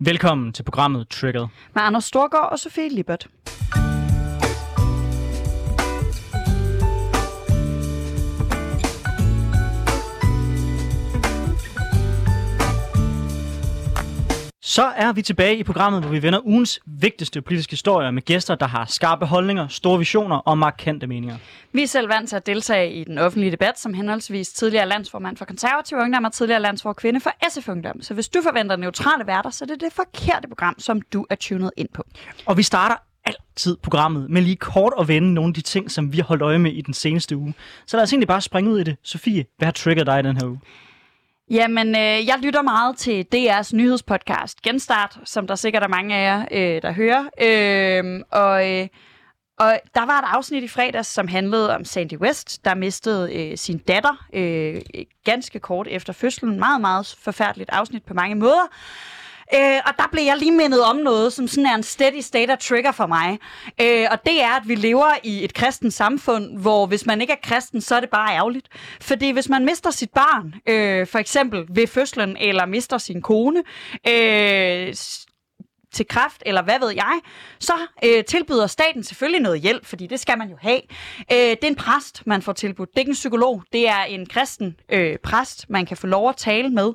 Velkommen til programmet Triggered. Med Anders Storgård og Sofie Libert. Så er vi tilbage i programmet, hvor vi vender ugens vigtigste politiske historier med gæster, der har skarpe holdninger, store visioner og markante meninger. Vi er selv vant til at deltage i den offentlige debat som henholdsvis tidligere landsformand for konservative ungdom og tidligere landsfor kvinde for SF Ungdom. Så hvis du forventer neutrale værter, så er det det forkerte program, som du er tunet ind på. Og vi starter altid programmet med lige kort at vende nogle af de ting, som vi har holdt øje med i den seneste uge. Så lad os egentlig bare springe ud i det. Sofie, hvad har trigget dig den her uge? Jamen, øh, jeg lytter meget til DR's nyhedspodcast Genstart, som der sikkert er mange af jer, øh, der hører. Øh, og, øh, og der var et afsnit i fredags, som handlede om Sandy West, der mistede øh, sin datter øh, ganske kort efter fødslen. Meget, meget forfærdeligt afsnit på mange måder. Øh, og der blev jeg lige mindet om noget, som sådan er en steady state of trigger for mig. Øh, og det er, at vi lever i et kristent samfund, hvor hvis man ikke er kristen, så er det bare ærgerligt. Fordi hvis man mister sit barn, øh, for eksempel ved fødslen, eller mister sin kone, øh, til kræft, eller hvad ved jeg, så øh, tilbyder staten selvfølgelig noget hjælp, fordi det skal man jo have. Øh, det er en præst, man får tilbudt. Det er ikke en psykolog. Det er en kristen øh, præst, man kan få lov at tale med.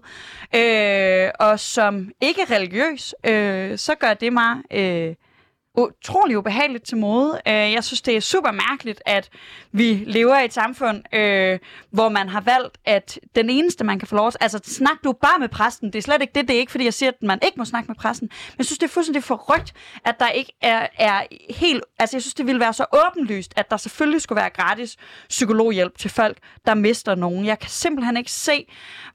Øh, og som ikke er religiøs, øh, så gør det mig... Øh, utrolig ubehageligt til mode. Øh, jeg synes, det er super mærkeligt, at vi lever i et samfund, øh, hvor man har valgt, at den eneste, man kan få lov til... Altså, snak du bare med præsten. Det er slet ikke det. Det er ikke, fordi jeg siger, at man ikke må snakke med præsten. Men jeg synes, det er fuldstændig forrygt, at der ikke er, er helt... Altså, jeg synes, det ville være så åbenlyst, at der selvfølgelig skulle være gratis psykologhjælp til folk, der mister nogen. Jeg kan simpelthen ikke se,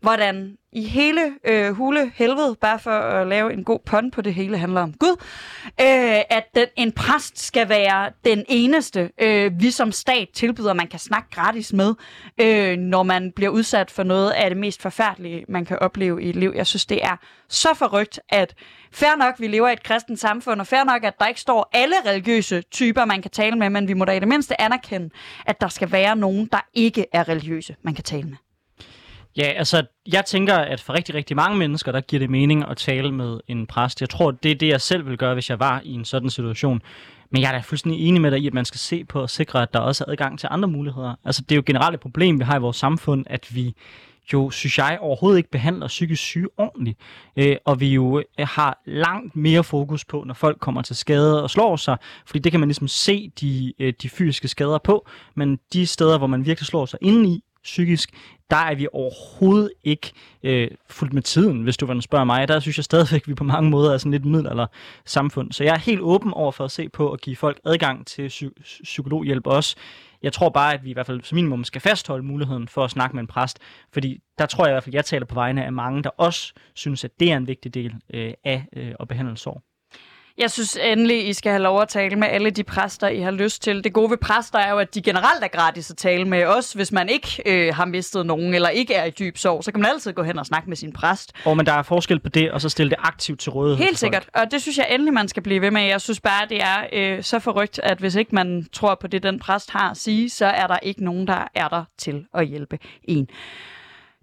hvordan i hele øh, hule helvede, bare for at lave en god pun på det hele handler om Gud, øh, at den, en præst skal være den eneste, øh, vi som stat tilbyder, man kan snakke gratis med, øh, når man bliver udsat for noget af det mest forfærdelige, man kan opleve i et liv. Jeg synes, det er så forrygt, at fair nok, vi lever i et kristent samfund, og fair nok, at der ikke står alle religiøse typer, man kan tale med, men vi må da i det mindste anerkende, at der skal være nogen, der ikke er religiøse, man kan tale med. Ja, altså, jeg tænker, at for rigtig, rigtig mange mennesker, der giver det mening at tale med en præst. Jeg tror, det er det, jeg selv ville gøre, hvis jeg var i en sådan situation. Men jeg er da fuldstændig enig med dig i, at man skal se på at sikre, at der også er adgang til andre muligheder. Altså, det er jo generelt et problem, vi har i vores samfund, at vi jo, synes jeg, overhovedet ikke behandler psykisk syge ordentligt. Øh, og vi jo øh, har langt mere fokus på, når folk kommer til skade og slår sig, fordi det kan man ligesom se de, øh, de fysiske skader på, men de steder, hvor man virkelig slår sig indeni, psykisk, der er vi overhovedet ikke øh, fuldt med tiden, hvis du vil spørge mig. Der synes jeg stadigvæk, at vi på mange måder er sådan lidt middelalder samfund. Så jeg er helt åben over for at se på at give folk adgang til psy- psykologhjælp også. Jeg tror bare, at vi i hvert fald som minimum skal fastholde muligheden for at snakke med en præst, fordi der tror jeg i hvert fald, at jeg taler på vegne af mange, der også synes, at det er en vigtig del øh, af øh, at behandle sorg. Jeg synes endelig, I skal have lov at tale med alle de præster, I har lyst til. Det gode ved præster er jo, at de generelt er gratis at tale med. Også hvis man ikke øh, har mistet nogen, eller ikke er i dyb sorg, så kan man altid gå hen og snakke med sin præst. Og men der er forskel på det, og så stille det aktivt til rådighed. Helt sikkert, og det synes jeg endelig, man skal blive ved med. Jeg synes bare, det er øh, så forrygt, at hvis ikke man tror på det, den præst har at sige, så er der ikke nogen, der er der til at hjælpe en.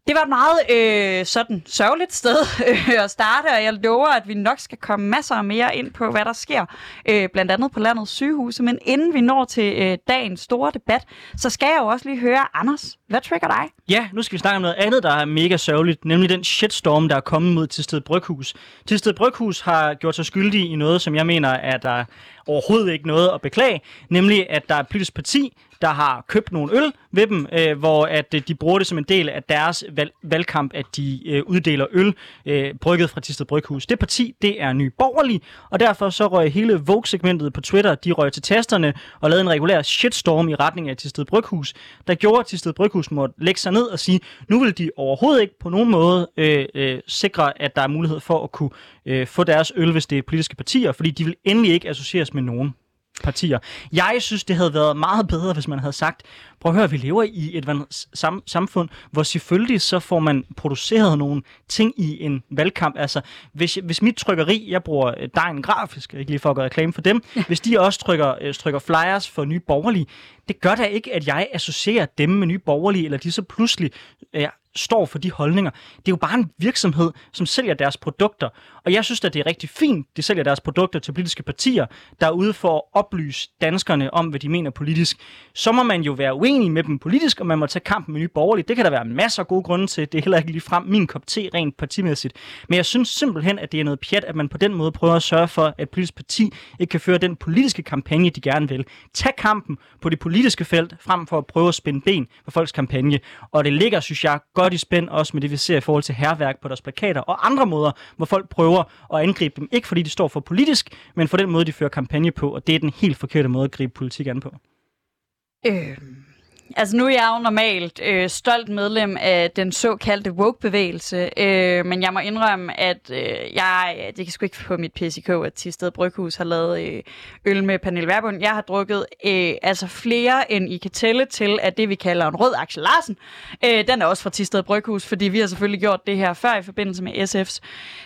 Det var et meget øh, sådan sørgeligt sted øh, at starte, og jeg lover, at vi nok skal komme masser mere ind på, hvad der sker, øh, blandt andet på landets sygehuse. Men inden vi når til øh, dagens store debat, så skal jeg jo også lige høre, Anders, hvad trigger dig? Ja, nu skal vi snakke om noget andet, der er mega sørgeligt, nemlig den shitstorm, der er kommet mod Tisted Bryghus. Tisted Bryghus har gjort sig skyldig i noget, som jeg mener, at der overhovedet ikke noget at beklage, nemlig at der er et politisk parti, der har købt nogle øl ved dem, øh, hvor at øh, de bruger det som en del af deres valg- valgkamp, at de øh, uddeler øl øh, brygget fra Tisted Bryghus. Det parti, det er Ny Borgerlig, og derfor så røg hele Vogue-segmentet på Twitter, de røg til tasterne og lavede en regulær shitstorm i retning af Tisted Bryghus, der gjorde, at Tisted Bryghus måtte lægge sig ned og sige, nu vil de overhovedet ikke på nogen måde øh, øh, sikre, at der er mulighed for at kunne øh, få deres øl, hvis det er politiske partier, fordi de vil endelig ikke associeres med nogen partier. Jeg synes, det havde været meget bedre, hvis man havde sagt, prøv at høre, vi lever i et sam- samfund, hvor selvfølgelig så får man produceret nogle ting i en valgkamp. Altså, hvis, hvis mit trykkeri, jeg bruger øh, Dejen Grafisk, ikke lige for at gøre reklame for dem, ja. hvis de også trykker, øh, trykker flyers for nye borgerlige, det gør da ikke, at jeg associerer dem med nye borgerlige, eller de så pludselig øh, står for de holdninger. Det er jo bare en virksomhed, som sælger deres produkter. Og jeg synes at det er rigtig fint, de sælger deres produkter til politiske partier, der er ude for at oplyse danskerne om, hvad de mener politisk. Så må man jo være uenig med dem politisk, og man må tage kampen med nye borgerlige. Det kan der være masser af gode grunde til. Det er heller ikke lige frem min kop te rent partimæssigt. Men jeg synes simpelthen, at det er noget pjat, at man på den måde prøver at sørge for, at politisk parti ikke kan føre den politiske kampagne, de gerne vil. Tag kampen på det politiske felt, frem for at prøve at spænde ben for folks kampagne. Og det ligger, synes jeg, godt i spænd også med det, vi ser i forhold til herværk på deres plakater og andre måder, hvor folk prøver at angribe dem. Ikke fordi de står for politisk, men for den måde, de fører kampagne på. Og det er den helt forkerte måde at gribe politik an på. Øh, Altså nu er jeg jo normalt øh, stolt medlem af den såkaldte woke-bevægelse, øh, men jeg må indrømme, at øh, jeg, det kan sgu ikke få mit PCK, at Tisted Bryghus har lavet øh, øl med Pernille Verbund. Jeg har drukket øh, altså flere, end I kan tælle til, at det vi kalder en rød Axel Larsen, øh, den er også fra Tisted Bryghus, fordi vi har selvfølgelig gjort det her før i forbindelse med SF's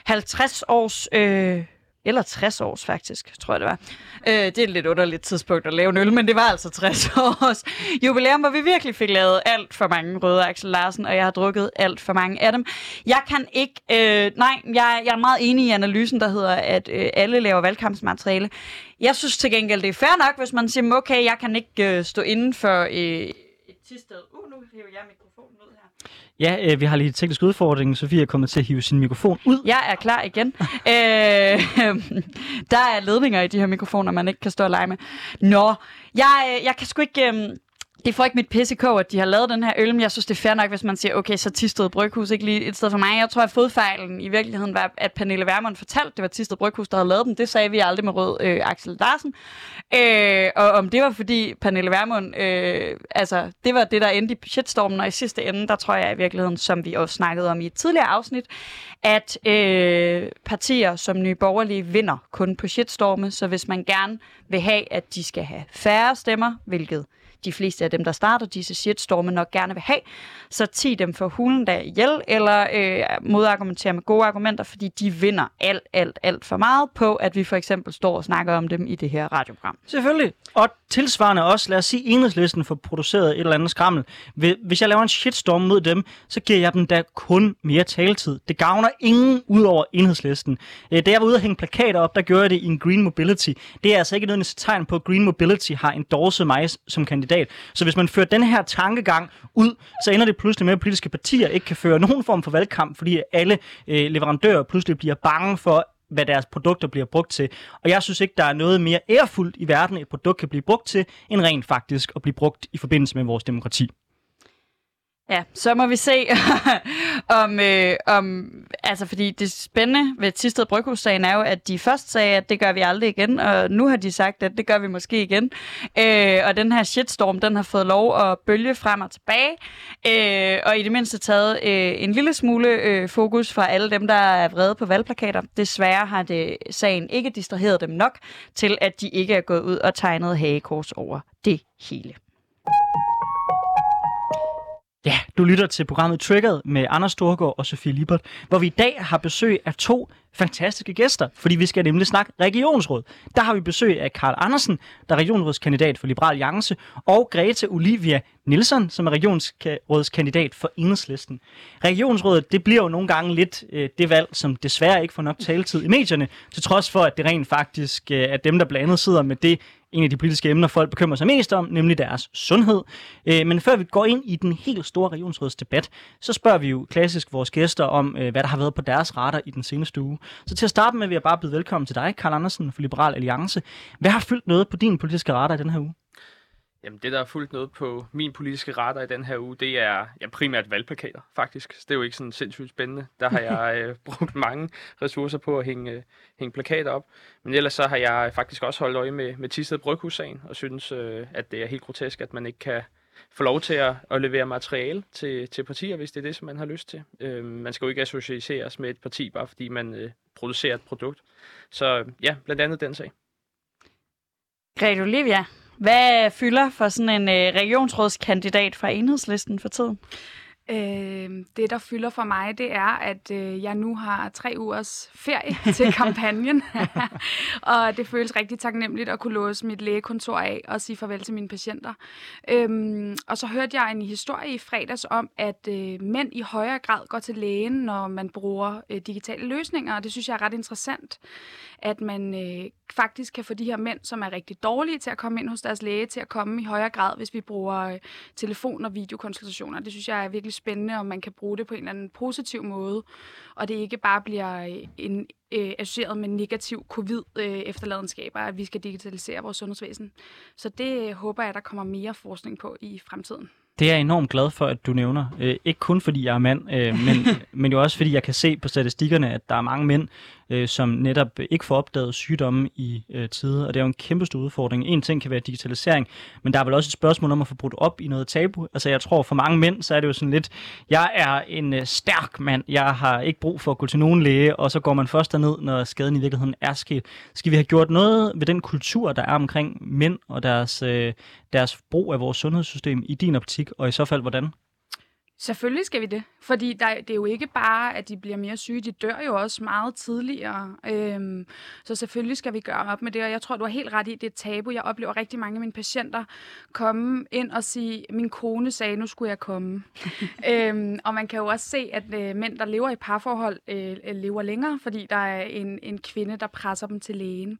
50 års... Øh, eller 60 års faktisk, tror jeg det var. Øh, det er et lidt underligt tidspunkt at lave en øl, men det var altså 60 års jubilæum, hvor vi virkelig fik lavet alt for mange røde Axel Larsen, og jeg har drukket alt for mange af dem. Jeg kan ikke, øh, nej, jeg, jeg er meget enig i analysen, der hedder, at øh, alle laver valgkampsmateriale. Jeg synes til gengæld, det er fair nok, hvis man siger, okay, jeg kan ikke øh, stå inden for øh, et tidssted. Uh, nu hæver jeg mit. Ja, øh, vi har lige en teknisk udfordring. Sofie er kommet til at hive sin mikrofon ud. Jeg er klar igen. øh, der er ledninger i de her mikrofoner, man ikke kan stå og lege med. Nå, jeg, øh, jeg kan sgu ikke... Øh, det får ikke mit PCK, at de har lavet den her øl, men jeg synes, det er fair nok, hvis man siger, okay, så Tisted Bryghus ikke lige et sted for mig. Jeg tror, at fodfejlen i virkeligheden var, at Pernille Vermund fortalte, det var Tisted Bryghus, der havde lavet dem. Det sagde vi aldrig med rød øh, Axel Larsen. Øh, og om det var, fordi Pernille Vermund, øh, altså, det var det, der endte i shitstormen, og i sidste ende, der tror jeg i virkeligheden, som vi også snakkede om i et tidligere afsnit, at øh, partier som Nye Borgerlige vinder kun på shitstorme, så hvis man gerne vil have, at de skal have færre stemmer, hvilket de fleste af dem, der starter disse shitstorme, nok gerne vil have, så ti dem for hulen der ihjel, eller øh, modargumentere med gode argumenter, fordi de vinder alt, alt, alt for meget på, at vi for eksempel står og snakker om dem i det her radioprogram. Selvfølgelig. Og tilsvarende også, lad os sige, enhedslisten får produceret et eller andet skrammel. Hvis jeg laver en shitstorm mod dem, så giver jeg dem da kun mere taletid. Det gavner ingen ud over enhedslisten. Øh, da jeg var ude og hænge plakater op, der gjorde jeg det i en Green Mobility. Det er altså ikke noget tegn på, at Green Mobility har endorset mig som kandidat. Så hvis man fører den her tankegang ud, så ender det pludselig med, at politiske partier ikke kan føre nogen form for valgkamp, fordi alle øh, leverandører pludselig bliver bange for, hvad deres produkter bliver brugt til. Og jeg synes ikke, der er noget mere ærefuldt i verden, et produkt kan blive brugt til, end rent faktisk at blive brugt i forbindelse med vores demokrati. Ja, så må vi se, om, øh, om, altså fordi det spændende ved Tisted Bryghus-sagen er jo, at de først sagde, at det gør vi aldrig igen, og nu har de sagt, at det gør vi måske igen. Øh, og den her shitstorm, den har fået lov at bølge frem og tilbage, øh, og i det mindste taget øh, en lille smule øh, fokus fra alle dem, der er vrede på valgplakater. Desværre har det sagen ikke distraheret dem nok til, at de ikke er gået ud og tegnet hagekors over det hele. Ja, du lytter til programmet Triggered med Anders Storgård og Sofie Libert, hvor vi i dag har besøg af to fantastiske gæster, fordi vi skal nemlig snakke regionsråd. Der har vi besøg af Karl Andersen, der er regionsrådskandidat for Liberal Alliance, og Grete Olivia Nielsen, som er regionsrådskandidat for Enhedslisten. Regionsrådet, det bliver jo nogle gange lidt øh, det valg, som desværre ikke får nok taletid i medierne, til trods for, at det rent faktisk øh, er dem, der blandt andet sidder med det en af de politiske emner, folk bekymrer sig mest om, nemlig deres sundhed. Øh, men før vi går ind i den helt store regionsrådsdebat, så spørger vi jo klassisk vores gæster om, øh, hvad der har været på deres radar i den seneste uge. Så til at starte med vil jeg bare byde velkommen til dig, Karl Andersen for Liberal Alliance. Hvad har fyldt noget på din politiske radar i den her uge? Jamen det, der har fulgt noget på min politiske radar i den her uge, det er ja, primært valgplakater, faktisk. Så det er jo ikke sådan sindssygt spændende. Der har jeg øh, brugt mange ressourcer på at hænge, øh, hænge plakater op. Men ellers så har jeg faktisk også holdt øje med, med Tisted Bryghus-sagen, og synes, øh, at det er helt grotesk, at man ikke kan få lov til at, at levere materiale til, til partier, hvis det er det, som man har lyst til. Øh, man skal jo ikke associeres med et parti, bare fordi man øh, producerer et produkt. Så ja, blandt andet den sag. Grete Olivia, hvad fylder for sådan en øh, regionsrådskandidat fra enhedslisten for tiden? Øh, det, der fylder for mig, det er, at øh, jeg nu har tre ugers ferie til kampagnen. og det føles rigtig taknemmeligt at kunne låse mit lægekontor af og sige farvel til mine patienter. Øhm, og så hørte jeg en historie i fredags om, at øh, mænd i højere grad går til lægen, når man bruger øh, digitale løsninger. Og det synes jeg er ret interessant, at man øh, faktisk kan få de her mænd, som er rigtig dårlige til at komme ind hos deres læge, til at komme i højere grad, hvis vi bruger øh, telefon- og videokonsultationer. Det synes jeg er virkelig spændende, om man kan bruge det på en eller anden positiv måde, og det ikke bare bliver øh, en, øh, associeret med negativ covid-efterladenskaber, at vi skal digitalisere vores sundhedsvæsen. Så det håber jeg, der kommer mere forskning på i fremtiden. Det er jeg enormt glad for, at du nævner. Øh, ikke kun fordi jeg er mand, øh, men, men jo også fordi jeg kan se på statistikkerne, at der er mange mænd, øh, som netop ikke får opdaget sygdomme i øh, tide, og det er jo en kæmpe stor udfordring. En ting kan være digitalisering, men der er vel også et spørgsmål om at få brudt op i noget tabu. Altså jeg tror, for mange mænd, så er det jo sådan lidt, jeg er en øh, stærk mand, jeg har ikke brug for at gå til nogen læge, og så går man først derned, når skaden i virkeligheden er sket. Skal vi have gjort noget ved den kultur, der er omkring mænd og deres, øh, deres brug af vores sundhedssystem i din optik, og i så fald hvordan? Selvfølgelig skal vi det, fordi der, det er jo ikke bare, at de bliver mere syge, de dør jo også meget tidligere. Øhm, så selvfølgelig skal vi gøre op med det, og jeg tror, du har helt ret i, det er et tabu. Jeg oplever rigtig mange af mine patienter komme ind og sige, min kone sagde, nu skulle jeg komme. øhm, og man kan jo også se, at øh, mænd, der lever i parforhold, øh, lever længere, fordi der er en, en kvinde, der presser dem til lægen.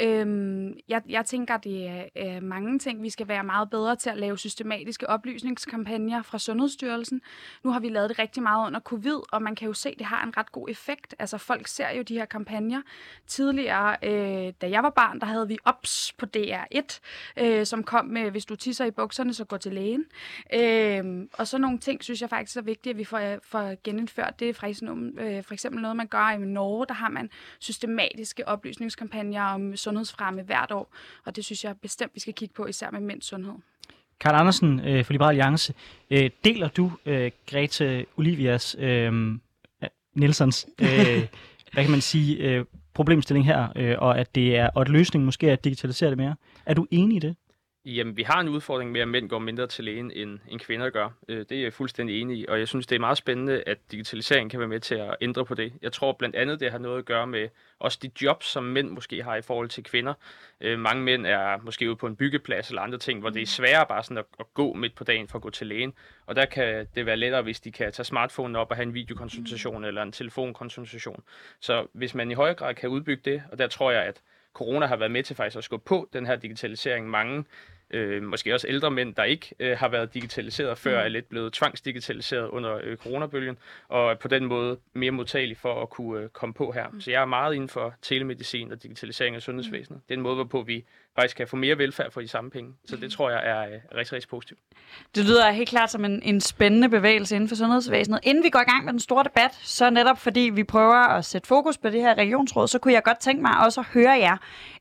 Øhm, jeg, jeg tænker, det er øh, mange ting, vi skal være meget bedre til at lave systematiske oplysningskampagner fra Sundhedsstyrelsen styrelsen. Nu har vi lavet det rigtig meget under covid, og man kan jo se, at det har en ret god effekt. Altså folk ser jo de her kampagner. Tidligere, øh, da jeg var barn, der havde vi OPS på DR1, øh, som kom med, hvis du tisser i bukserne, så gå til lægen. Øh, og så nogle ting, synes jeg faktisk er vigtigt, at vi får, får genindført. Det er faktisk nogle, øh, for eksempel noget, man gør i Norge. Der har man systematiske oplysningskampagner om sundhedsfremme hvert år, og det synes jeg bestemt, vi skal kigge på, især med mænds sundhed. Karl Andersen øh, for Liberal Alliance, øh, deler du øh, Grete Olivias øh, Nielsons, øh, hvad kan man sige, øh, problemstilling her, øh, og at det er og at løsningen måske er at digitalisere det mere. Er du enig i det? Jamen, vi har en udfordring med, at mænd går mindre til lægen, end, end kvinder gør. Øh, det er jeg fuldstændig enig i, og jeg synes, det er meget spændende, at digitalisering kan være med til at ændre på det. Jeg tror blandt andet, det har noget at gøre med også de jobs, som mænd måske har i forhold til kvinder. Øh, mange mænd er måske ude på en byggeplads eller andre ting, hvor det er sværere bare sådan at, at gå midt på dagen for at gå til lægen. Og der kan det være lettere, hvis de kan tage smartphonen op og have en videokonsultation eller en telefonkonsultation. Så hvis man i højere grad kan udbygge det, og der tror jeg, at corona har været med til faktisk at skubbe på den her digitalisering. Mange øh, måske også ældre mænd, der ikke øh, har været digitaliseret før, mm. er lidt blevet tvangsdigitaliseret under øh, coronabølgen, og er på den måde mere modtagelig for at kunne øh, komme på her. Mm. Så jeg er meget inden for telemedicin og digitalisering af sundhedsvæsenet. Mm. Det er en måde, hvorpå vi faktisk kan få mere velfærd for de samme penge. Så det tror jeg er øh, rigtig, rigtig positivt. Det lyder helt klart som en, en spændende bevægelse inden for sundhedsvæsenet. Inden vi går i gang med den store debat, så netop fordi vi prøver at sætte fokus på det her regionsråd, så kunne jeg godt tænke mig også at høre jer,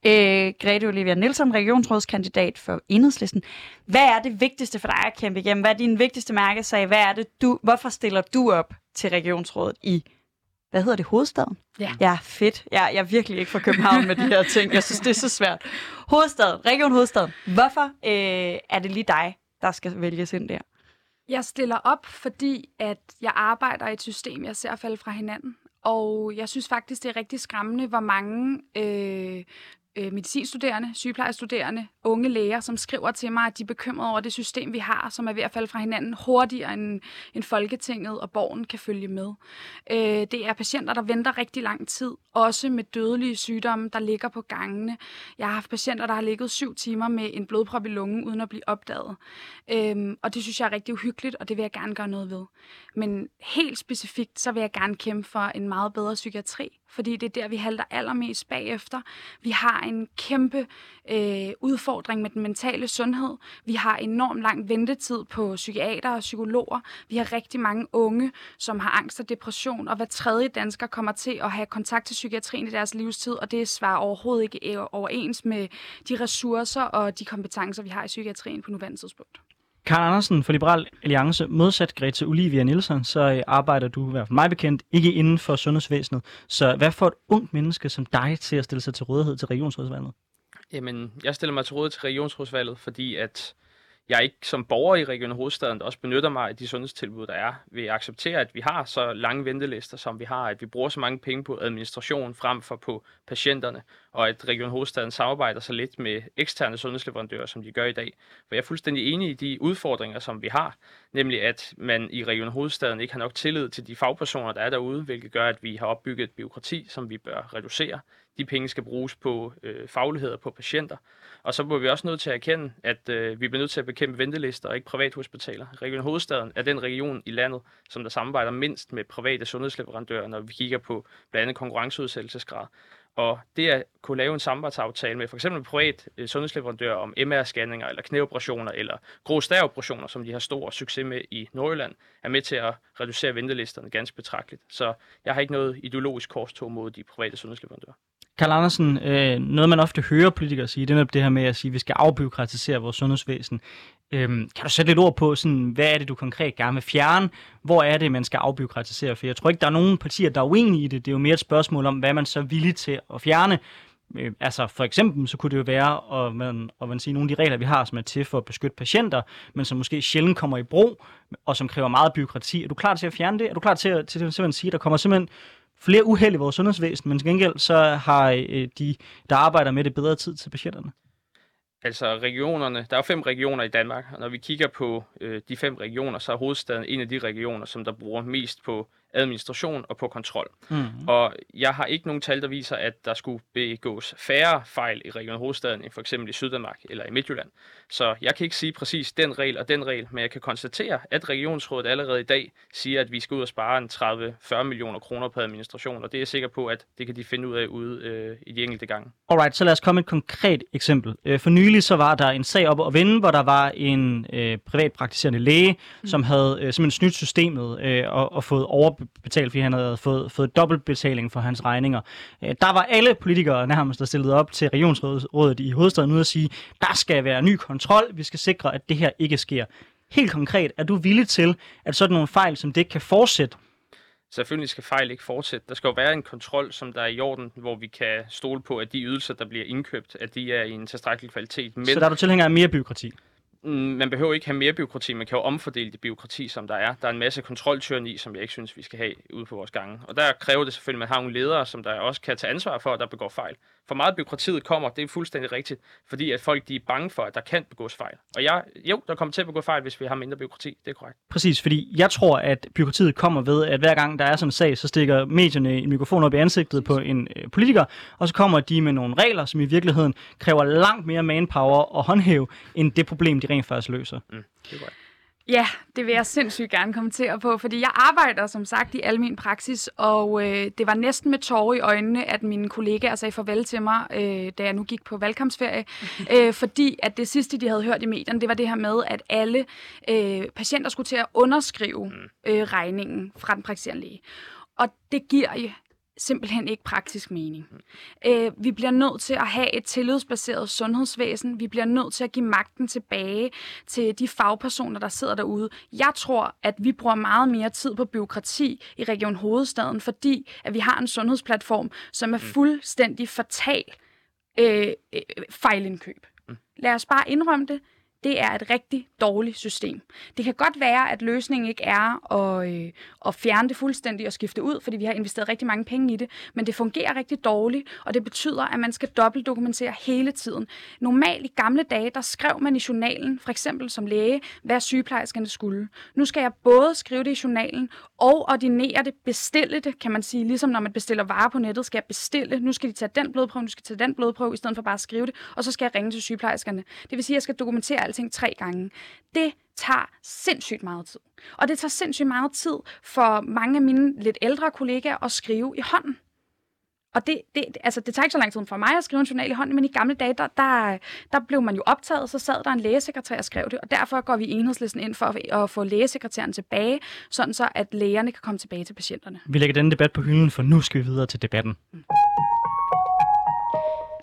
øh, Grete Olivia Nielsen, regionsrådskandidat for Enhedslisten. Hvad er det vigtigste for dig at kæmpe igennem? Hvad er din vigtigste mærkesag? Hvad er det, du, hvorfor stiller du op til regionsrådet i hvad hedder det, hovedstaden? Ja. Ja, fedt. Ja, jeg er virkelig ikke fra København med de her ting. Jeg synes, det er så svært. Hovedstaden, Region Hovedstaden. Hvorfor øh, er det lige dig, der skal vælges ind der? Jeg stiller op, fordi at jeg arbejder i et system, jeg ser falde fra hinanden. Og jeg synes faktisk, det er rigtig skræmmende, hvor mange øh, øh, medicinstuderende, sygeplejestuderende, unge læger, som skriver til mig, at de er bekymrede over det system, vi har, som er ved at falde fra hinanden hurtigere, end, end Folketinget og borgen kan følge med. Øh, det er patienter, der venter rigtig lang tid, også med dødelige sygdomme, der ligger på gangene. Jeg har haft patienter, der har ligget syv timer med en blodprop i lungen, uden at blive opdaget. Øh, og det synes jeg er rigtig uhyggeligt, og det vil jeg gerne gøre noget ved. Men helt specifikt, så vil jeg gerne kæmpe for en meget bedre psykiatri, fordi det er der, vi halter allermest bagefter. Vi har en kæmpe øh, udfordring med den mentale sundhed. Vi har enormt lang ventetid på psykiater og psykologer. Vi har rigtig mange unge, som har angst og depression, og hver tredje dansker kommer til at have kontakt til psykiatrien i deres livstid, og det svarer overhovedet ikke øh, overens med de ressourcer og de kompetencer, vi har i psykiatrien på nuværende tidspunkt. Karl Andersen for Liberal Alliance, modsat Grete Olivia Nielsen, så øh, arbejder du, i hvert fald mig bekendt, ikke inden for sundhedsvæsenet. Så hvad får et ungt menneske som dig til at stille sig til rådighed til regionsrådsvalget? Jamen, jeg stiller mig til rådighed til regionsrådsvalget, fordi at jeg ikke som borger i Region Hovedstaden, også benytter mig af de sundhedstilbud, der er, vil acceptere, at vi har så lange ventelister, som vi har, at vi bruger så mange penge på administration frem for på patienterne, og at Region Hovedstaden samarbejder så lidt med eksterne sundhedsleverandører, som de gør i dag. For jeg er fuldstændig enig i de udfordringer, som vi har, nemlig at man i Region Hovedstaden ikke har nok tillid til de fagpersoner, der er derude, hvilket gør, at vi har opbygget et byråkrati, som vi bør reducere. De penge skal bruges på øh, fagligheder på patienter. Og så må vi også nødt til at erkende, at øh, vi bliver nødt til at bekæmpe ventelister og ikke privathospitaler. Region Hovedstaden er den region i landet, som der samarbejder mindst med private sundhedsleverandører, når vi kigger på blandt andet konkurrenceudsættelsesgrad. Og det at kunne lave en samarbejdsaftale med f.eks. en privat øh, sundhedsleverandør om MR-scanninger eller knæoperationer eller grå som de har stor succes med i Nordjylland, er med til at reducere ventelisterne ganske betragteligt. Så jeg har ikke noget ideologisk korstog mod de private sundhedsleverandører. Karl Andersen, øh, noget man ofte hører politikere sige, det er det her med at sige, at vi skal afbyråkratisere vores sundhedsvæsen. Øhm, kan du sætte lidt ord på, sådan, hvad er det, du konkret gerne vil fjerne? Hvor er det, man skal afbyråkratisere? For jeg tror ikke, der er nogen partier, der er uenige i det. Det er jo mere et spørgsmål om, hvad man så er villig til at fjerne. Øh, altså for eksempel, så kunne det jo være, at man, at man siger, nogle af de regler, vi har, som er til for at beskytte patienter, men som måske sjældent kommer i brug, og som kræver meget byråkrati. Er du klar til at fjerne det? Er du klar til at, til at simpelthen sige, at der kommer simpelthen flere uheld i vores sundhedsvæsen, men til gengæld så har øh, de, der arbejder med det, bedre tid til patienterne? Altså regionerne, der er jo fem regioner i Danmark, og når vi kigger på øh, de fem regioner, så er hovedstaden en af de regioner, som der bruger mest på administration og på kontrol. Mm-hmm. Og jeg har ikke nogen tal, der viser, at der skulle begås færre fejl i Region Hovedstaden end for eksempel i Syddanmark eller i Midtjylland. Så jeg kan ikke sige præcis den regel og den regel, men jeg kan konstatere, at Regionsrådet allerede i dag siger, at vi skal ud og spare en 30-40 millioner kroner på administration, og det er jeg sikker på, at det kan de finde ud af ude øh, i de enkelte gange. Alright, så lad os komme et konkret eksempel. Øh, for nylig så var der en sag op at vende, hvor der var en øh, privatpraktiserende læge, mm. som havde øh, simpelthen snydt systemet øh, og, og fået over betalt, fordi han havde fået, fået dobbeltbetaling for hans regninger. Øh, der var alle politikere nærmest, der stillede op til regionsrådet i hovedstaden ud og sige, der skal være ny kontrol, vi skal sikre, at det her ikke sker. Helt konkret, er du villig til, at sådan nogle fejl som det kan fortsætte? Selvfølgelig skal fejl ikke fortsætte. Der skal jo være en kontrol, som der er i orden, hvor vi kan stole på, at de ydelser, der bliver indkøbt, at de er i en tilstrækkelig kvalitet. Men... Så der er du tilhænger af mere byråkrati? Mm, man behøver ikke have mere byråkrati, man kan jo omfordele det byråkrati, som der er. Der er en masse kontroltyrni, som jeg ikke synes, vi skal have ude på vores gange. Og der kræver det selvfølgelig, at man har nogle ledere, som der også kan tage ansvar for, at der begår fejl for meget byråkratiet kommer, det er fuldstændig rigtigt, fordi at folk de er bange for, at der kan begås fejl. Og jeg, jo, der kommer til at begå fejl, hvis vi har mindre byråkrati, det er korrekt. Præcis, fordi jeg tror, at byråkratiet kommer ved, at hver gang der er sådan en sag, så stikker medierne en mikrofon op i ansigtet på en øh, politiker, og så kommer de med nogle regler, som i virkeligheden kræver langt mere manpower og håndhæve, end det problem, de rent faktisk løser. Mm, det er korrekt. Ja, det vil jeg sindssygt gerne kommentere på, fordi jeg arbejder som sagt i almen praksis, og øh, det var næsten med tårer i øjnene, at mine kollegaer sagde farvel til mig, øh, da jeg nu gik på valgkampsferie, øh, fordi at det sidste, de havde hørt i medierne, det var det her med, at alle øh, patienter skulle til at underskrive mm. øh, regningen fra den praktiserende læge. Og det giver simpelthen ikke praktisk mening. Øh, vi bliver nødt til at have et tillidsbaseret sundhedsvæsen. Vi bliver nødt til at give magten tilbage til de fagpersoner, der sidder derude. Jeg tror, at vi bruger meget mere tid på byråkrati i Region Hovedstaden, fordi at vi har en sundhedsplatform, som er mm. fuldstændig fatal øh, øh, fejlindkøb. Mm. Lad os bare indrømme det det er et rigtig dårligt system. Det kan godt være, at løsningen ikke er at, øh, at fjerne det fuldstændig og skifte ud, fordi vi har investeret rigtig mange penge i det, men det fungerer rigtig dårligt, og det betyder, at man skal dobbeltdokumentere hele tiden. Normalt i gamle dage, der skrev man i journalen, for eksempel som læge, hvad sygeplejerskerne skulle. Nu skal jeg både skrive det i journalen og ordinere det, bestille det, kan man sige, ligesom når man bestiller varer på nettet, skal jeg bestille, nu skal de tage den blodprøve, nu skal de tage den blodprøve, i stedet for bare at skrive det, og så skal jeg ringe til sygeplejerskerne. Det vil sige, at jeg skal dokumentere alting tre gange. Det tager sindssygt meget tid. Og det tager sindssygt meget tid for mange af mine lidt ældre kollegaer at skrive i hånden. Og det, det, altså, det tager ikke så lang tid for mig at skrive en journal i hånden, men i gamle dage, der, der, der blev man jo optaget, så sad der en lægesekretær og skrev det, og derfor går vi i enhedslisten ind for at få lægesekretæren tilbage, sådan så at lægerne kan komme tilbage til patienterne. Vi lægger denne debat på hylden, for nu skal vi videre til debatten. Mm.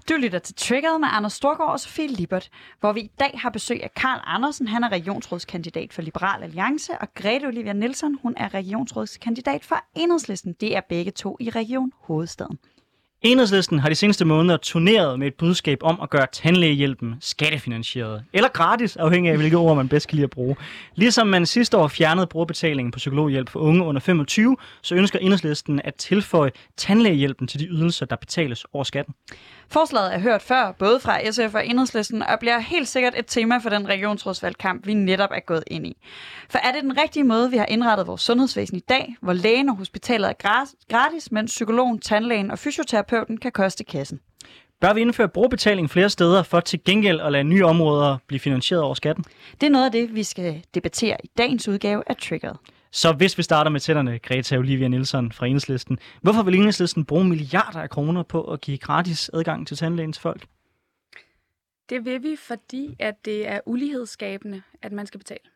Du lytter til Triggered med Anders Storgård og Sofie Libert, hvor vi i dag har besøg af Karl Andersen. Han er regionsrådskandidat for Liberal Alliance, og Grete Olivia Nielsen, hun er regionsrådskandidat for Enhedslisten. Det er begge to i Region Hovedstaden. Enhedslisten har de seneste måneder turneret med et budskab om at gøre tandlægehjælpen skattefinansieret. Eller gratis, afhængig af hvilke ord man bedst kan lide at bruge. Ligesom man sidste år fjernede brugerbetalingen på psykologhjælp for unge under 25, så ønsker Enhedslisten at tilføje tandlægehjælpen til de ydelser, der betales over skatten. Forslaget er hørt før, både fra SF og Enhedslisten, og bliver helt sikkert et tema for den regionsrådsvalgkamp, vi netop er gået ind i. For er det den rigtige måde, vi har indrettet vores sundhedsvæsen i dag, hvor lægen og hospitalet er gratis, mens psykologen, tandlægen og fysioterapeuten kan koste kassen? Bør vi indføre brugerbetaling flere steder for til gengæld at lade nye områder blive finansieret over skatten? Det er noget af det, vi skal debattere i dagens udgave af Triggeret. Så hvis vi starter med tænderne, Greta Olivia Nielsen fra Enhedslisten, hvorfor vil Enhedslisten bruge milliarder af kroner på at give gratis adgang til tandlægen til folk? Det vil vi, fordi at det er ulighedsskabende, at man skal betale.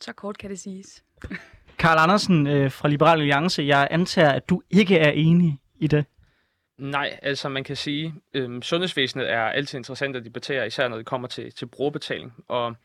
Så kort kan det siges. Karl Andersen øh, fra Liberal Alliance, jeg antager, at du ikke er enig i det. Nej, altså man kan sige, øh, sundhedsvæsenet er altid interessant at debattere, især når det kommer til, til brugerbetaling. Og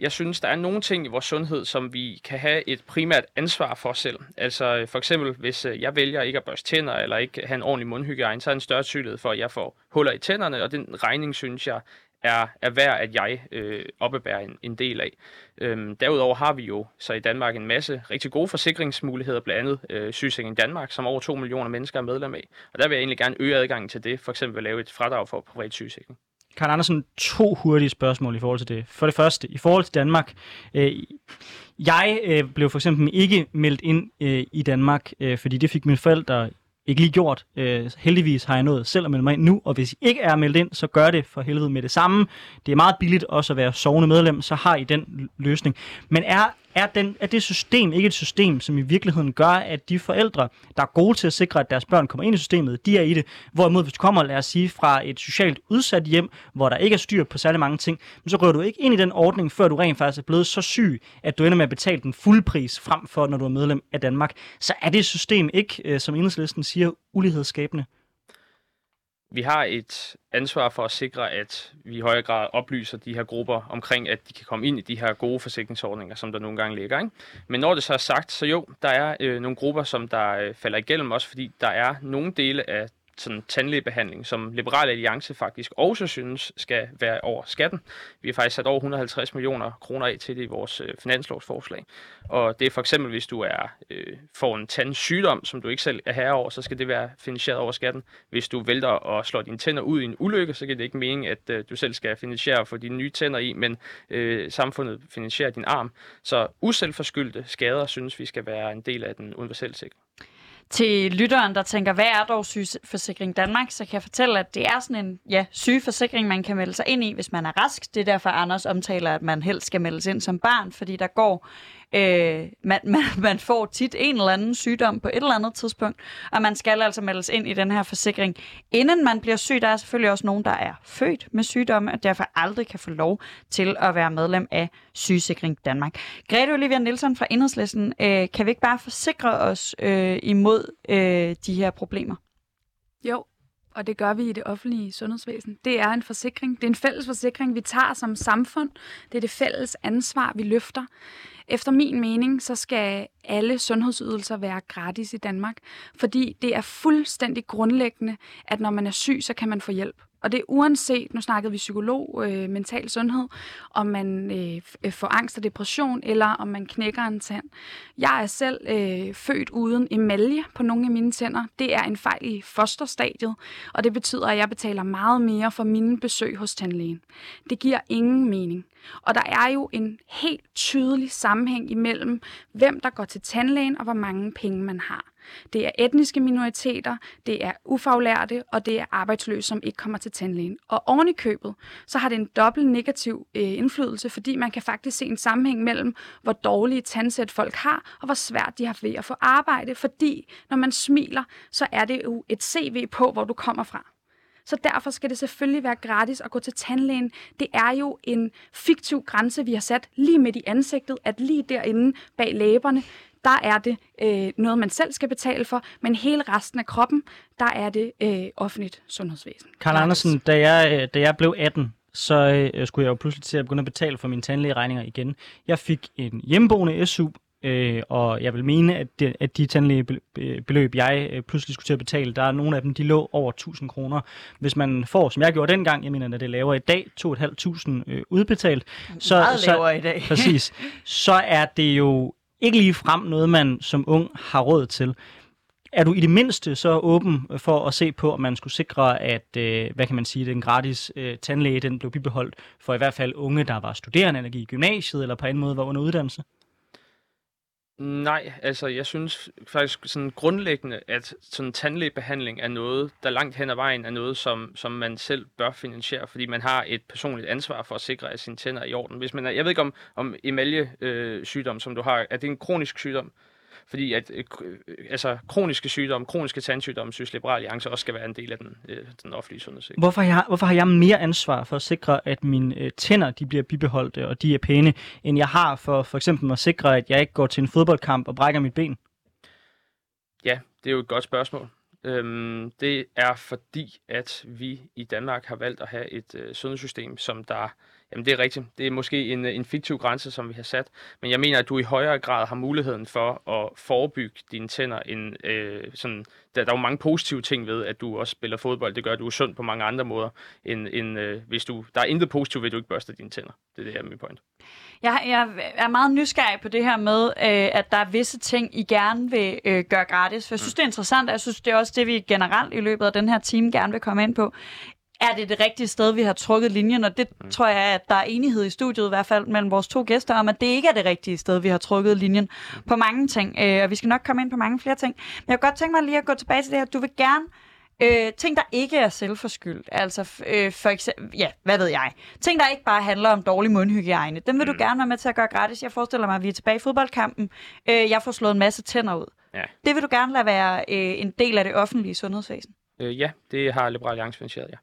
jeg synes, der er nogle ting i vores sundhed, som vi kan have et primært ansvar for selv. Altså for eksempel, hvis øh, jeg vælger ikke at børste tænder, eller ikke have en ordentlig mundhygiejne, så er en større synlighed for, at jeg får huller i tænderne, og den regning, synes jeg, er, er værd, at jeg øh, oppebærer en, en del af. Øhm, derudover har vi jo så i Danmark en masse rigtig gode forsikringsmuligheder, blandt andet øh, Sygesikring Danmark, som over 2 millioner mennesker er medlem af. Og der vil jeg egentlig gerne øge adgangen til det, for eksempel at lave et fradrag for privat sygesikring. Karl Andersen, to hurtige spørgsmål i forhold til det. For det første, i forhold til Danmark. Øh, jeg øh, blev for eksempel ikke meldt ind øh, i Danmark, øh, fordi det fik mine forældre ikke lige gjort. Øh, heldigvis har jeg nået selv at melde mig ind nu, og hvis I ikke er meldt ind, så gør det for helvede med det samme. Det er meget billigt også at være sovende medlem, så har I den løsning. Men er er, den, er det system ikke et system, som i virkeligheden gør, at de forældre, der er gode til at sikre, at deres børn kommer ind i systemet, de er i det. Hvorimod, hvis du kommer, lad os sige, fra et socialt udsat hjem, hvor der ikke er styr på særlig mange ting, så rører du ikke ind i den ordning, før du rent faktisk er blevet så syg, at du ender med at betale den fulde pris frem for, når du er medlem af Danmark. Så er det system ikke, øh, som enhedslisten siger, ulighedsskabende? Vi har et ansvar for at sikre, at vi i højere grad oplyser de her grupper omkring, at de kan komme ind i de her gode forsikringsordninger, som der nogle gange ligger. Ikke? Men når det så er sagt, så jo, der er øh, nogle grupper, som der øh, falder igennem også, fordi der er nogle dele af sådan tandlægebehandling, som Liberale Alliance faktisk også synes skal være over skatten. Vi har faktisk sat over 150 millioner kroner af til det i vores øh, finanslovsforslag. Og det er for eksempel, hvis du er øh, får en tandsygdom, som du ikke selv er herre over, så skal det være finansieret over skatten. Hvis du vælter og slår dine tænder ud i en ulykke, så giver det ikke mening, at øh, du selv skal finansiere for dine nye tænder i, men øh, samfundet finansierer din arm. Så uselvforskyldte skader synes vi skal være en del af den universelle sikring. Til lytteren, der tænker, hvad er dog sygeforsikring Danmark, så kan jeg fortælle, at det er sådan en ja, sygeforsikring, man kan melde sig ind i, hvis man er rask. Det er derfor, Anders omtaler, at man helst skal meldes ind som barn, fordi der går Øh, man, man, man får tit en eller anden sygdom på et eller andet tidspunkt, og man skal altså meldes ind i den her forsikring. Inden man bliver syg, der er selvfølgelig også nogen, der er født med sygdomme, og derfor aldrig kan få lov til at være medlem af Sygesikring Danmark. Grete Olivia Nielsen fra Enhedslisten, øh, kan vi ikke bare forsikre os øh, imod øh, de her problemer? Jo, og det gør vi i det offentlige sundhedsvæsen. Det er en forsikring. Det er en fælles forsikring, vi tager som samfund. Det er det fælles ansvar, vi løfter. Efter min mening, så skal alle sundhedsydelser være gratis i Danmark, fordi det er fuldstændig grundlæggende, at når man er syg, så kan man få hjælp. Og det er uanset, nu snakkede vi psykolog, øh, mental sundhed, om man øh, får angst og depression, eller om man knækker en tand. Jeg er selv øh, født uden emalje på nogle af mine tænder. Det er en fejl i fosterstadiet, og det betyder, at jeg betaler meget mere for mine besøg hos tandlægen. Det giver ingen mening. Og der er jo en helt tydelig sammenhæng imellem, hvem der går til tandlægen, og hvor mange penge man har. Det er etniske minoriteter, det er ufaglærte, og det er arbejdsløse, som ikke kommer til tandlægen. Og oven i købet, så har det en dobbelt negativ øh, indflydelse, fordi man kan faktisk se en sammenhæng mellem, hvor dårlige tandsæt folk har, og hvor svært de har ved at få arbejde. Fordi når man smiler, så er det jo et CV på, hvor du kommer fra. Så derfor skal det selvfølgelig være gratis at gå til tandlægen. Det er jo en fiktiv grænse, vi har sat lige midt i ansigtet, at lige derinde bag læberne, der er det øh, noget, man selv skal betale for, men hele resten af kroppen, der er det øh, offentligt sundhedsvæsen. Karl Andersen, da jeg, øh, da jeg blev 18, så øh, skulle jeg jo pludselig til at begynde at betale for mine tandlægeregninger igen. Jeg fik en hjemmeboende SU, øh, og jeg vil mene, at, det, at de tandlægebeløb, jeg øh, pludselig skulle til at betale, der er nogle af dem, de lå over 1000 kroner. Hvis man får, som jeg gjorde dengang, jeg mener, at det laver i dag, 2.500 øh, udbetalt, så, Meget så, lavere i dag. præcis, så er det jo ikke lige frem noget, man som ung har råd til. Er du i det mindste så åben for at se på, om man skulle sikre, at, øh, hvad kan man sige, den gratis øh, tandlæge, den blev bibeholdt for i hvert fald unge, der var studerende eller gik i gymnasiet, eller på en måde var under uddannelse? Nej, altså jeg synes faktisk sådan grundlæggende, at sådan tandlægebehandling er noget, der langt hen ad vejen er noget, som, som man selv bør finansiere, fordi man har et personligt ansvar for at sikre, at sine tænder er i orden. Hvis man er, jeg ved ikke om, om emaljesygdom, øh, sygdom, som du har, er det en kronisk sygdom? Fordi at øh, altså, kroniske sygdomme, kroniske tandsygdomme, synes Liberal Alliance også skal være en del af den, øh, den offentlige sundhedssektor. Hvorfor, jeg, hvorfor har jeg mere ansvar for at sikre, at mine øh, tænder de bliver bibeholdt, og de er pæne, end jeg har for for eksempel at sikre, at jeg ikke går til en fodboldkamp og brækker mit ben? Ja, det er jo et godt spørgsmål. Øhm, det er fordi, at vi i Danmark har valgt at have et øh, sundhedssystem, som der Jamen det er rigtigt. Det er måske en, en fiktiv grænse, som vi har sat. Men jeg mener, at du i højere grad har muligheden for at forebygge dine tænder. End, øh, sådan, der, der er jo mange positive ting ved, at du også spiller fodbold. Det gør, at du er sund på mange andre måder, end, end øh, hvis du... Der er intet positivt ved, at du ikke børster dine tænder. Det er det her min point. Jeg, jeg er meget nysgerrig på det her med, øh, at der er visse ting, I gerne vil øh, gøre gratis. For jeg synes, mm. det er interessant, og jeg synes, det er også det, vi generelt i løbet af den her time gerne vil komme ind på er det det rigtige sted, vi har trukket linjen, og det mm. tror jeg, at der er enighed i studiet i hvert fald mellem vores to gæster om, at det ikke er det rigtige sted, vi har trukket linjen mm. på mange ting, øh, og vi skal nok komme ind på mange flere ting. Men jeg kunne godt tænke mig lige at gå tilbage til det her. Du vil gerne Øh, ting, der ikke er selvforskyldt. Altså, øh, for eksempel, ja, hvad ved jeg. Ting, der ikke bare handler om dårlig mundhygiejne. Dem vil mm. du gerne være med til at gøre gratis. Jeg forestiller mig, at vi er tilbage i fodboldkampen. Øh, jeg får slået en masse tænder ud. Ja. Det vil du gerne lade være øh, en del af det offentlige sundhedsvæsen. Øh, ja, det har Liberal Alliance finansieret, ja.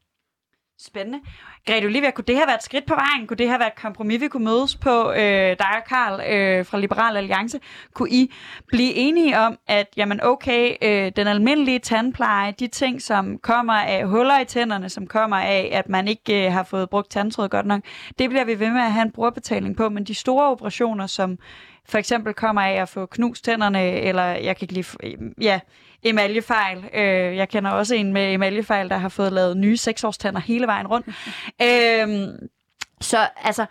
Spændende. Grete Olivia, kunne det her være et skridt på vejen? Kunne det her være et kompromis, vi kunne mødes på, øh, dig og Karl øh, fra Liberal Alliance? Kunne I blive enige om, at jamen okay, øh, den almindelige tandpleje, de ting, som kommer af huller i tænderne, som kommer af, at man ikke øh, har fået brugt tandtråd godt nok, det bliver vi ved med at have en brugerbetaling på, men de store operationer, som for eksempel kommer af at få knust tænderne, eller jeg kan ikke lige... Ja, emaljefejl. Øh, jeg kender også en med emaljefejl, der har fået lavet nye seksårstænder hele vejen rundt. øh, så altså,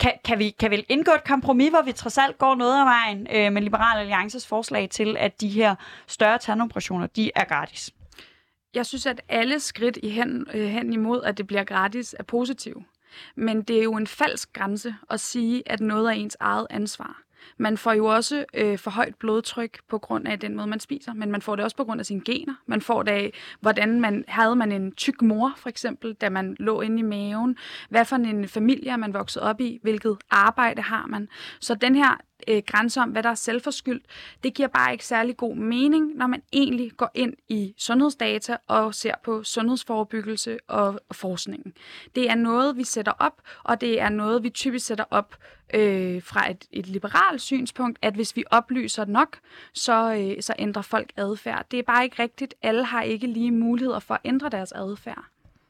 kan, kan, vi, kan vi indgå et kompromis, hvor vi trods alt går noget af vejen øh, med Liberal Alliances forslag til, at de her større tandoperationer, de er gratis? Jeg synes, at alle skridt i hen, øh, hen imod, at det bliver gratis, er positive. Men det er jo en falsk grænse at sige, at noget er ens eget ansvar. Man får jo også øh, for højt blodtryk på grund af den måde, man spiser, men man får det også på grund af sine gener. Man får det af, hvordan man havde man en tyk mor, for eksempel, da man lå inde i maven. Hvad for en familie er man vokset op i? Hvilket arbejde har man? Så den her øh, grænse om, hvad der er selvforskyldt, det giver bare ikke særlig god mening, når man egentlig går ind i sundhedsdata og ser på sundhedsforebyggelse og, og forskningen. Det er noget, vi sætter op, og det er noget, vi typisk sætter op øh, fra et, et liberalt synspunkt, at hvis vi oplyser nok, så, øh, så ændrer folk adfærd. Det er bare ikke rigtigt. Alle har ikke lige muligheder for at ændre deres adfærd.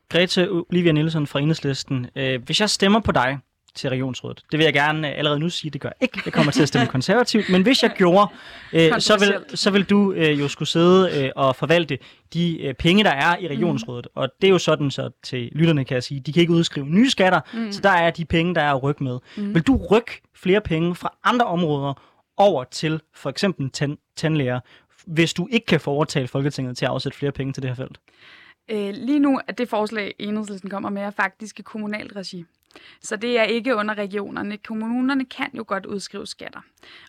Grete Olivia Nielsen fra Enhedslisten. Øh, hvis jeg stemmer på dig, til regionsrådet. Det vil jeg gerne øh, allerede nu sige, det gør jeg ikke. Jeg kommer til at stemme konservativt, men hvis jeg gjorde, øh, så, vil, så vil du øh, jo skulle sidde øh, og forvalte de øh, penge, der er i regionsrådet. Mm. Og det er jo sådan, så til lytterne kan jeg sige, de kan ikke udskrive nye skatter, mm. så der er de penge, der er at rykke med. Mm. Vil du rykke flere penge fra andre områder over til for eksempel tan- tandlæger, hvis du ikke kan få overtalt Folketinget til at afsætte flere penge til det her felt? Øh, lige nu er det forslag, enhedslisten kommer med, er faktisk i kommunalt regi. Så det er ikke under regionerne. Kommunerne kan jo godt udskrive skatter.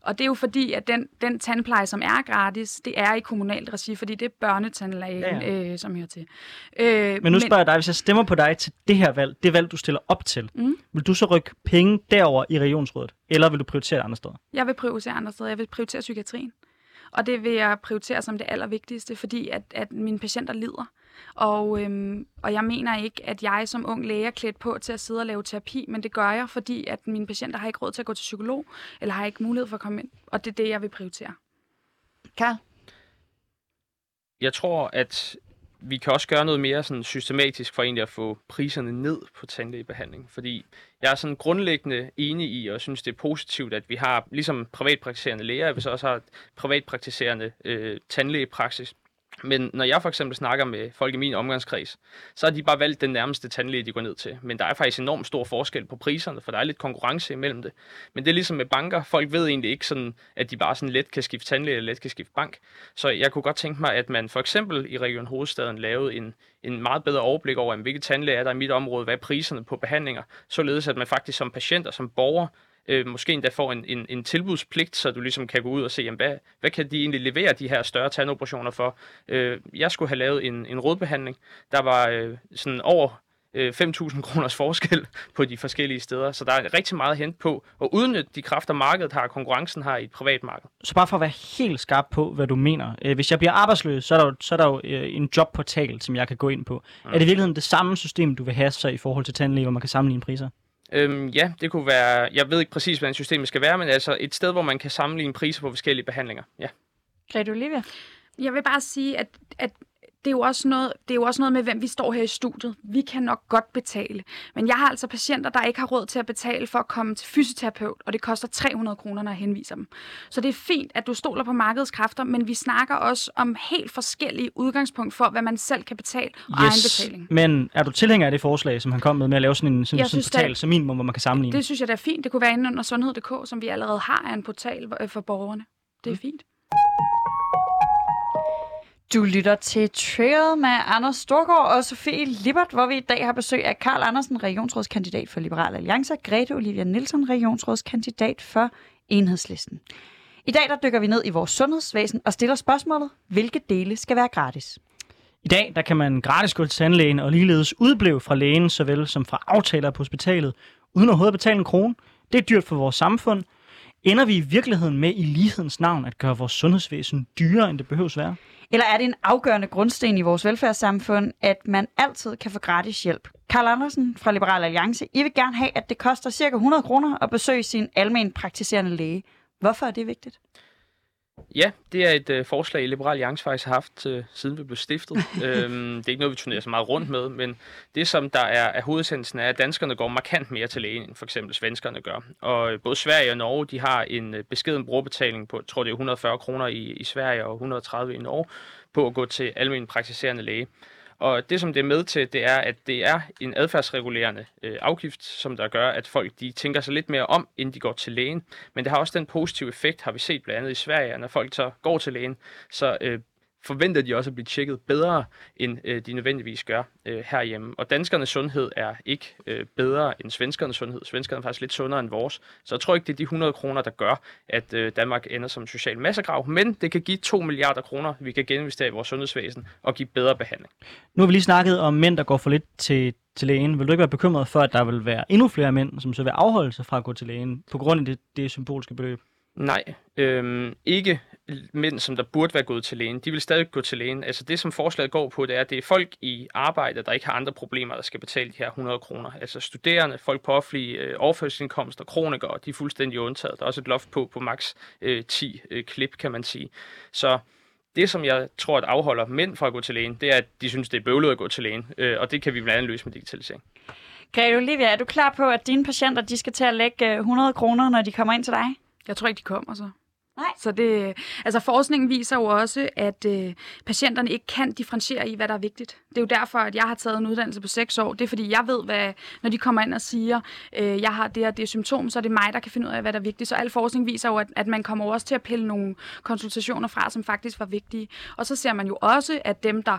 Og det er jo fordi, at den, den tandpleje, som er gratis, det er i kommunalt regi, fordi det er børnetandlægen, ja, ja. Øh, som hører til. Øh, men nu spørger jeg dig, hvis jeg stemmer på dig til det her valg, det valg, du stiller op til, mm. vil du så rykke penge derover i regionsrådet, eller vil du prioritere andre steder? Jeg vil prioritere andre steder. Jeg vil prioritere psykiatrien. Og det vil jeg prioritere som det allervigtigste, fordi at, at mine patienter lider. Og, øhm, og jeg mener ikke, at jeg som ung læge er klædt på til at sidde og lave terapi, men det gør jeg, fordi at mine patienter har ikke råd til at gå til psykolog, eller har ikke mulighed for at komme ind. Og det er det, jeg vil prioritere. Karl? Jeg tror, at vi kan også gøre noget mere sådan systematisk for egentlig at få priserne ned på tandlægebehandling. Fordi jeg er sådan grundlæggende enig i, og synes det er positivt, at vi har, ligesom privatpraktiserende læger, at vi så også har privatpraktiserende øh, tandlægepraksis. Men når jeg for eksempel snakker med folk i min omgangskreds, så har de bare valgt den nærmeste tandlæge, de går ned til. Men der er faktisk enormt stor forskel på priserne, for der er lidt konkurrence imellem det. Men det er ligesom med banker. Folk ved egentlig ikke sådan, at de bare sådan let kan skifte tandlæge eller let kan skifte bank. Så jeg kunne godt tænke mig, at man for eksempel i Region Hovedstaden lavede en, en meget bedre overblik over, hvilke tandlæger er der i mit område, hvad er priserne på behandlinger, således at man faktisk som patient og som borger øh, måske endda får en, en, en tilbudspligt, så du ligesom kan gå ud og se, jamen, hvad, hvad kan de egentlig levere de her større tandoperationer for. Øh, jeg skulle have lavet en, en rådbehandling, der var øh, sådan over øh, 5.000 kroners forskel på de forskellige steder. Så der er rigtig meget at hente på at udnytte de kræfter, markedet har, konkurrencen har i et privat marked. Så bare for at være helt skarp på, hvad du mener. Øh, hvis jeg bliver arbejdsløs, så er der jo, så er der jo øh, en jobportal, som jeg kan gå ind på. Mm. Er det i virkeligheden det samme system, du vil have så i forhold til tandlæge, hvor man kan sammenligne priser? Øhm, ja, det kunne være, jeg ved ikke præcis, hvordan systemet skal være, men altså et sted, hvor man kan sammenligne priser på forskellige behandlinger. Ja. Grete Olivia? Jeg vil bare sige, at, at det er, jo også noget, det er jo også noget med, hvem vi står her i studiet. Vi kan nok godt betale. Men jeg har altså patienter, der ikke har råd til at betale for at komme til fysioterapeut, og det koster 300 kroner, når jeg henviser dem. Så det er fint, at du stoler på markedets kræfter, men vi snakker også om helt forskellige udgangspunkt for, hvad man selv kan betale og yes. egenbetaling. Men er du tilhænger af det forslag, som han kom med, med at lave sådan en sådan, sådan portal det, som minimum, hvor man kan sammenligne? Det synes jeg, det er fint. Det kunne være inde under sundhed.dk, som vi allerede har af en portal for borgerne. Det er mm. fint. Du lytter til Trail med Anders Storgård og Sofie Lippert, hvor vi i dag har besøg af Karl Andersen, regionsrådskandidat for Liberal Alliance, og Grete Olivia Nielsen, regionsrådskandidat for Enhedslisten. I dag der dykker vi ned i vores sundhedsvæsen og stiller spørgsmålet, hvilke dele skal være gratis? I dag der kan man gratis gå til tandlægen og ligeledes udblive fra lægen, såvel som fra aftaler på hospitalet, uden overhovedet at betale en krone. Det er dyrt for vores samfund. Ender vi i virkeligheden med i lighedens navn at gøre vores sundhedsvæsen dyrere, end det behøves være? Eller er det en afgørende grundsten i vores velfærdssamfund, at man altid kan få gratis hjælp? Karl Andersen fra Liberal Alliance, I vil gerne have, at det koster ca. 100 kroner at besøge sin almen praktiserende læge. Hvorfor er det vigtigt? Ja, det er et øh, forslag, Liberal Alliance faktisk har haft, øh, siden vi blev stiftet. øhm, det er ikke noget, vi turnerer så meget rundt med, men det, som der er, er hovedsendelsen, er, at danskerne går markant mere til lægen, end for eksempel svenskerne gør. Og øh, både Sverige og Norge, de har en øh, beskeden brugerbetaling på, jeg tror det er 140 kroner i, i Sverige og 130 i Norge, på at gå til almindelig praktiserende læge. Og det, som det er med til, det er, at det er en adfærdsregulerende øh, afgift, som der gør, at folk de tænker sig lidt mere om, inden de går til lægen. Men det har også den positive effekt, har vi set blandt andet i Sverige, at når folk så går til lægen, så øh, forventer de også at blive tjekket bedre, end øh, de nødvendigvis gør øh, herhjemme. Og danskernes sundhed er ikke øh, bedre end svenskernes sundhed. Svenskerne er faktisk lidt sundere end vores. Så jeg tror ikke, det er de 100 kroner, der gør, at øh, Danmark ender som social massegrav. Men det kan give 2 milliarder kroner, vi kan geninvestere i vores sundhedsvæsen og give bedre behandling. Nu har vi lige snakket om mænd, der går for lidt til, til lægen. Vil du ikke være bekymret for, at der vil være endnu flere mænd, som så vil afholde sig fra at gå til lægen på grund af det, det symbolske beløb? Nej, øhm, ikke mænd, som der burde være gået til lægen, de vil stadig gå til lægen. Altså det, som forslaget går på, det er, at det er folk i arbejde, der ikke har andre problemer, der skal betale de her 100 kroner. Altså studerende, folk på offentlige øh, overførselsindkomster, kronikere, de er fuldstændig undtaget. Der er også et loft på på maks øh, 10 øh, klip, kan man sige. Så det, som jeg tror, at afholder mænd fra at gå til lægen, det er, at de synes, det er bøvlet at gå til lægen. Øh, og det kan vi blandt andet løse med digitalisering. Grete Olivia, er du klar på, at dine patienter de skal til at lægge 100 øh, kroner, når de kommer ind til dig? Jeg tror ikke, de kommer så. Nej. Så det, altså forskningen viser jo også, at øh, patienterne ikke kan differentiere i, hvad der er vigtigt. Det er jo derfor, at jeg har taget en uddannelse på 6 år. Det er fordi, jeg ved, hvad, når de kommer ind og siger, øh, jeg har det og det symptom, så er det mig, der kan finde ud af, hvad der er vigtigt. Så al forskning viser jo, at, at man kommer også til at pille nogle konsultationer fra, som faktisk var vigtige. Og så ser man jo også, at dem, der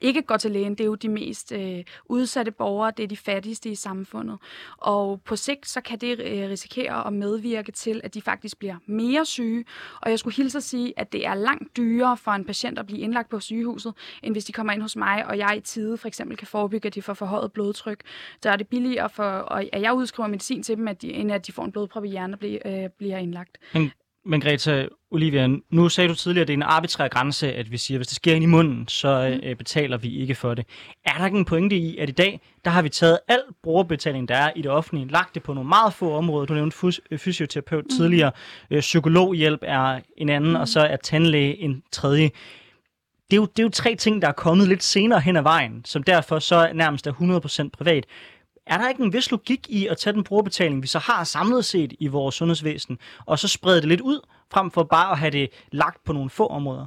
ikke går til lægen, det er jo de mest øh, udsatte borgere, det er de fattigste i samfundet. Og på sigt, så kan det øh, risikere at medvirke til, at de faktisk bliver mere syge. Og jeg skulle hilse at sige, at det er langt dyrere for en patient at blive indlagt på sygehuset, end hvis de kommer ind hos mig, og jeg i tide for eksempel kan forebygge, at de får forhøjet blodtryk. Så er det billigere, for, og at jeg udskriver medicin til dem, at de, end at de får en blodprop i hjernen og bliver, øh, bliver indlagt. Men men Greta Olivia, nu sagde du tidligere, at det er en arbitrær grænse, at vi siger, at hvis det sker ind i munden, så mm. øh, betaler vi ikke for det. Er der ikke en pointe i, at i dag, der har vi taget al brugerbetaling, der er i det offentlige, lagt det på nogle meget få områder. Du nævnte fys- øh, fysioterapeut mm. tidligere, øh, psykologhjælp er en anden, mm. og så er tandlæge en tredje. det, er jo, det er jo tre ting, der er kommet lidt senere hen ad vejen, som derfor så nærmest er 100% privat. Er der ikke en vis logik i at tage den brugerbetaling, vi så har samlet set i vores sundhedsvæsen, og så sprede det lidt ud, frem for bare at have det lagt på nogle få områder?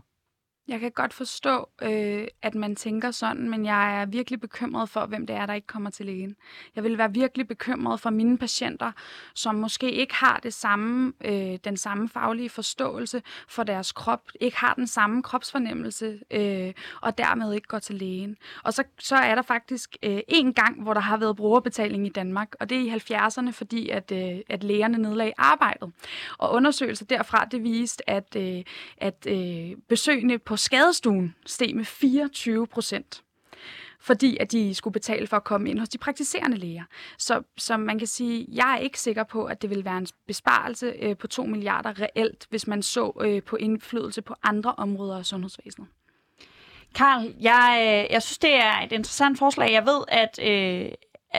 Jeg kan godt forstå, øh, at man tænker sådan, men jeg er virkelig bekymret for, hvem det er, der ikke kommer til lægen. Jeg vil være virkelig bekymret for mine patienter, som måske ikke har det samme, øh, den samme faglige forståelse for deres krop, ikke har den samme kropsfornemmelse, øh, og dermed ikke går til lægen. Og så, så er der faktisk øh, en gang, hvor der har været brugerbetaling i Danmark, og det er i 70'erne, fordi at, øh, at lægerne nedlagde arbejdet. Og undersøgelser derfra, det viste, at, øh, at øh, besøgende på på skadestuen steg med 24 procent fordi at de skulle betale for at komme ind hos de praktiserende læger. Så, så man kan sige, jeg er ikke sikker på, at det vil være en besparelse øh, på 2 milliarder reelt, hvis man så øh, på indflydelse på andre områder af sundhedsvæsenet. Karl, jeg, øh, jeg synes, det er et interessant forslag. Jeg ved, at øh,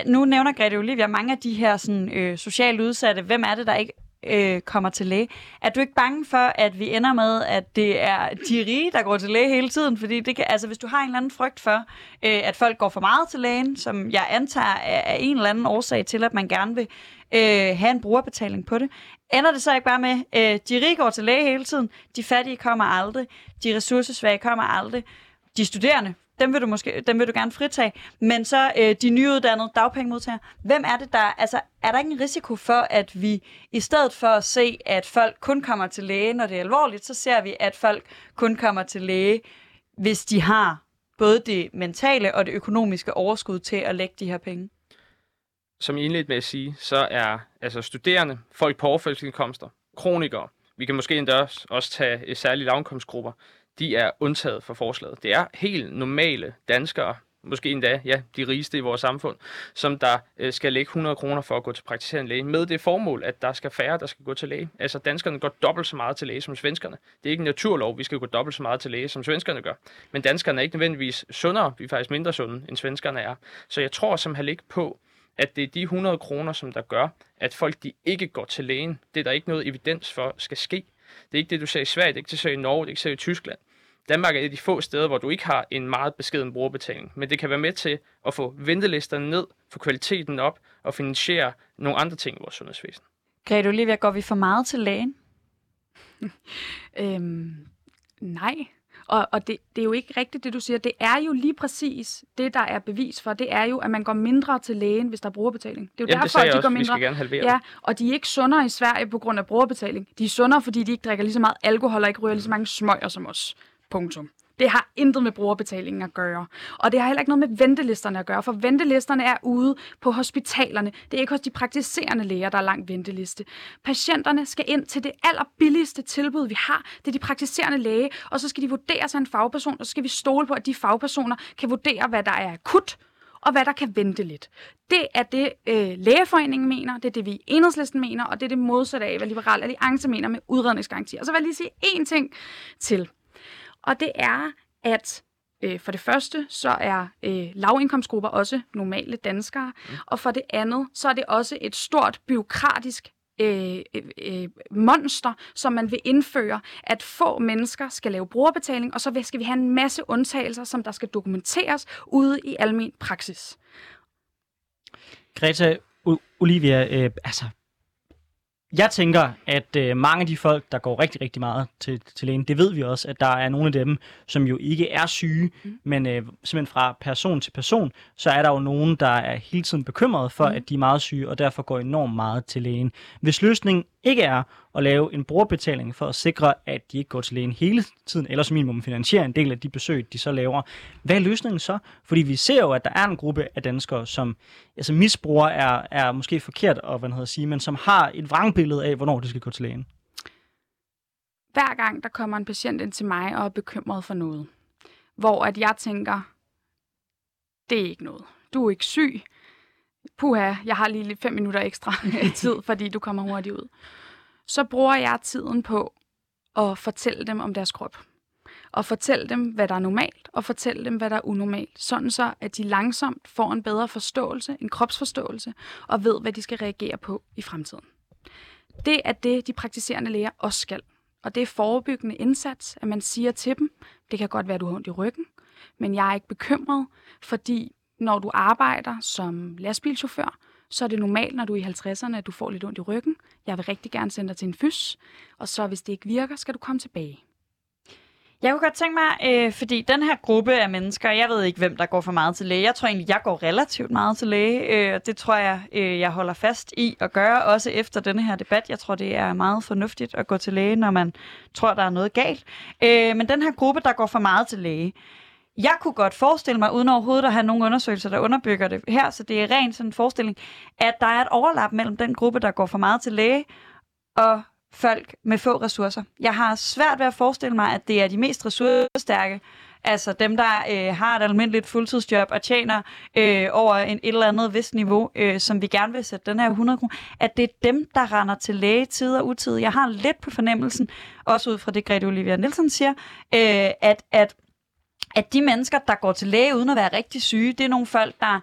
nu nævner Grete Olivia mange af de her sådan, øh, socialt udsatte. Hvem er det, der ikke øh, kommer til læge. Er du ikke bange for, at vi ender med, at det er de rige, der går til læge hele tiden? Fordi det kan, altså, hvis du har en eller anden frygt for, øh, at folk går for meget til lægen, som jeg antager er, er en eller anden årsag til, at man gerne vil øh, have en brugerbetaling på det, ender det så ikke bare med, øh, de rige går til læge hele tiden, de fattige kommer aldrig, de ressourcesvage kommer aldrig, de studerende dem vil du måske dem vil du gerne fritage, men så øh, de nyuddannede dagpengemodtagere, hvem er det der, altså er der ikke en risiko for, at vi i stedet for at se, at folk kun kommer til læge, når det er alvorligt, så ser vi, at folk kun kommer til læge, hvis de har både det mentale og det økonomiske overskud til at lægge de her penge? Som jeg indledte med at sige, så er altså studerende, folk på overførselsindkomster, kronikere, vi kan måske endda også, også tage øh, særlige lavindkomstgrupper, de er undtaget fra forslaget. Det er helt normale danskere, måske endda ja, de rigeste i vores samfund, som der øh, skal lægge 100 kroner for at gå til praktiserende læge, med det formål, at der skal færre, der skal gå til læge. Altså danskerne går dobbelt så meget til læge som svenskerne. Det er ikke en naturlov, vi skal gå dobbelt så meget til læge, som svenskerne gør. Men danskerne er ikke nødvendigvis sundere, vi er faktisk mindre sunde, end svenskerne er. Så jeg tror simpelthen ikke på, at det er de 100 kroner, som der gør, at folk de ikke går til lægen. Det er der ikke noget evidens for skal ske. Det er ikke det, du ser i Sverige, det er ikke det, du ser i Norge, det er ikke det, du ser i Tyskland. Danmark er et af de få steder, hvor du ikke har en meget beskeden brugerbetaling, men det kan være med til at få ventelisterne ned, få kvaliteten op og finansiere nogle andre ting i vores sundhedsvæsen. Grete Olivia, går vi for meget til lægen? øhm, nej. Og, og det, det er jo ikke rigtigt, det du siger. Det er jo lige præcis det, der er bevis for. Det er jo, at man går mindre til lægen, hvis der er brugerbetaling. Det er jo Jamen, derfor, det at de også. går Vi mindre. skal gerne halvere Ja, og de er ikke sundere i Sverige på grund af brugerbetaling. De er sundere, fordi de ikke drikker lige så meget alkohol og ikke ryger lige så mange smøger som os. Punktum. Det har intet med brugerbetalingen at gøre. Og det har heller ikke noget med ventelisterne at gøre, for ventelisterne er ude på hospitalerne. Det er ikke hos de praktiserende læger, der er lang venteliste. Patienterne skal ind til det allerbilligste tilbud, vi har. Det er de praktiserende læge, og så skal de vurderes af en fagperson, og så skal vi stole på, at de fagpersoner kan vurdere, hvad der er akut, og hvad der kan vente lidt. Det er det, øh, Lægeforeningen mener, det er det, vi i Enhedslisten mener, og det er det modsatte af, hvad Liberal Alliance mener med udredningsgaranti. Og så vil jeg lige sige én ting til. Og det er, at øh, for det første, så er øh, lavindkomstgrupper også normale danskere. Mm. Og for det andet, så er det også et stort byråkratisk øh, øh, monster, som man vil indføre, at få mennesker skal lave brugerbetaling, og så skal vi have en masse undtagelser, som der skal dokumenteres ude i almen praksis. Greta o- Olivia, øh, altså, jeg tænker, at øh, mange af de folk, der går rigtig, rigtig meget til, til lægen, det ved vi også, at der er nogle af dem, som jo ikke er syge, mm. men øh, simpelthen fra person til person, så er der jo nogen, der er hele tiden bekymrede for, mm. at de er meget syge, og derfor går enormt meget til lægen. Hvis løsningen ikke er at lave en brugerbetaling for at sikre, at de ikke går til lægen hele tiden, eller som minimum finansiere en del af de besøg, de så laver. Hvad er løsningen så? Fordi vi ser jo, at der er en gruppe af danskere, som altså misbruger er, er måske forkert at hvad hedder hedder, sige, men som har et vrangbillede af, hvornår de skal gå til lægen. Hver gang der kommer en patient ind til mig og er bekymret for noget, hvor at jeg tænker, det er ikke noget. Du er ikke syg. Puha, jeg har lige fem minutter ekstra tid, fordi du kommer hurtigt ud så bruger jeg tiden på at fortælle dem om deres krop. Og fortælle dem, hvad der er normalt, og fortælle dem, hvad der er unormalt. Sådan så, at de langsomt får en bedre forståelse, en kropsforståelse, og ved, hvad de skal reagere på i fremtiden. Det er det, de praktiserende læger også skal. Og det er forebyggende indsats, at man siger til dem, det kan godt være, at du har ondt i ryggen, men jeg er ikke bekymret, fordi når du arbejder som lastbilchauffør, så er det normalt, når du er i 50'erne, at du får lidt ondt i ryggen. Jeg vil rigtig gerne sende dig til en fys, og så hvis det ikke virker, skal du komme tilbage. Jeg kunne godt tænke mig, øh, fordi den her gruppe af mennesker, jeg ved ikke, hvem der går for meget til læge. Jeg tror egentlig, jeg går relativt meget til læge, øh, og det tror jeg, øh, jeg holder fast i at gøre, også efter denne her debat. Jeg tror, det er meget fornuftigt at gå til læge, når man tror, der er noget galt. Øh, men den her gruppe, der går for meget til læge, jeg kunne godt forestille mig, uden overhovedet at have nogle undersøgelser, der underbygger det her, så det er rent sådan en forestilling, at der er et overlap mellem den gruppe, der går for meget til læge, og folk med få ressourcer. Jeg har svært ved at forestille mig, at det er de mest ressourcestærke, altså dem, der øh, har et almindeligt fuldtidsjob og tjener øh, over en, et eller andet vist niveau, øh, som vi gerne vil sætte den her 100 kroner, at det er dem, der render til læge tid og utid. Jeg har lidt på fornemmelsen, også ud fra det Grete Olivia Nielsen siger, øh, at, at at de mennesker, der går til læge uden at være rigtig syge, det er nogle folk, der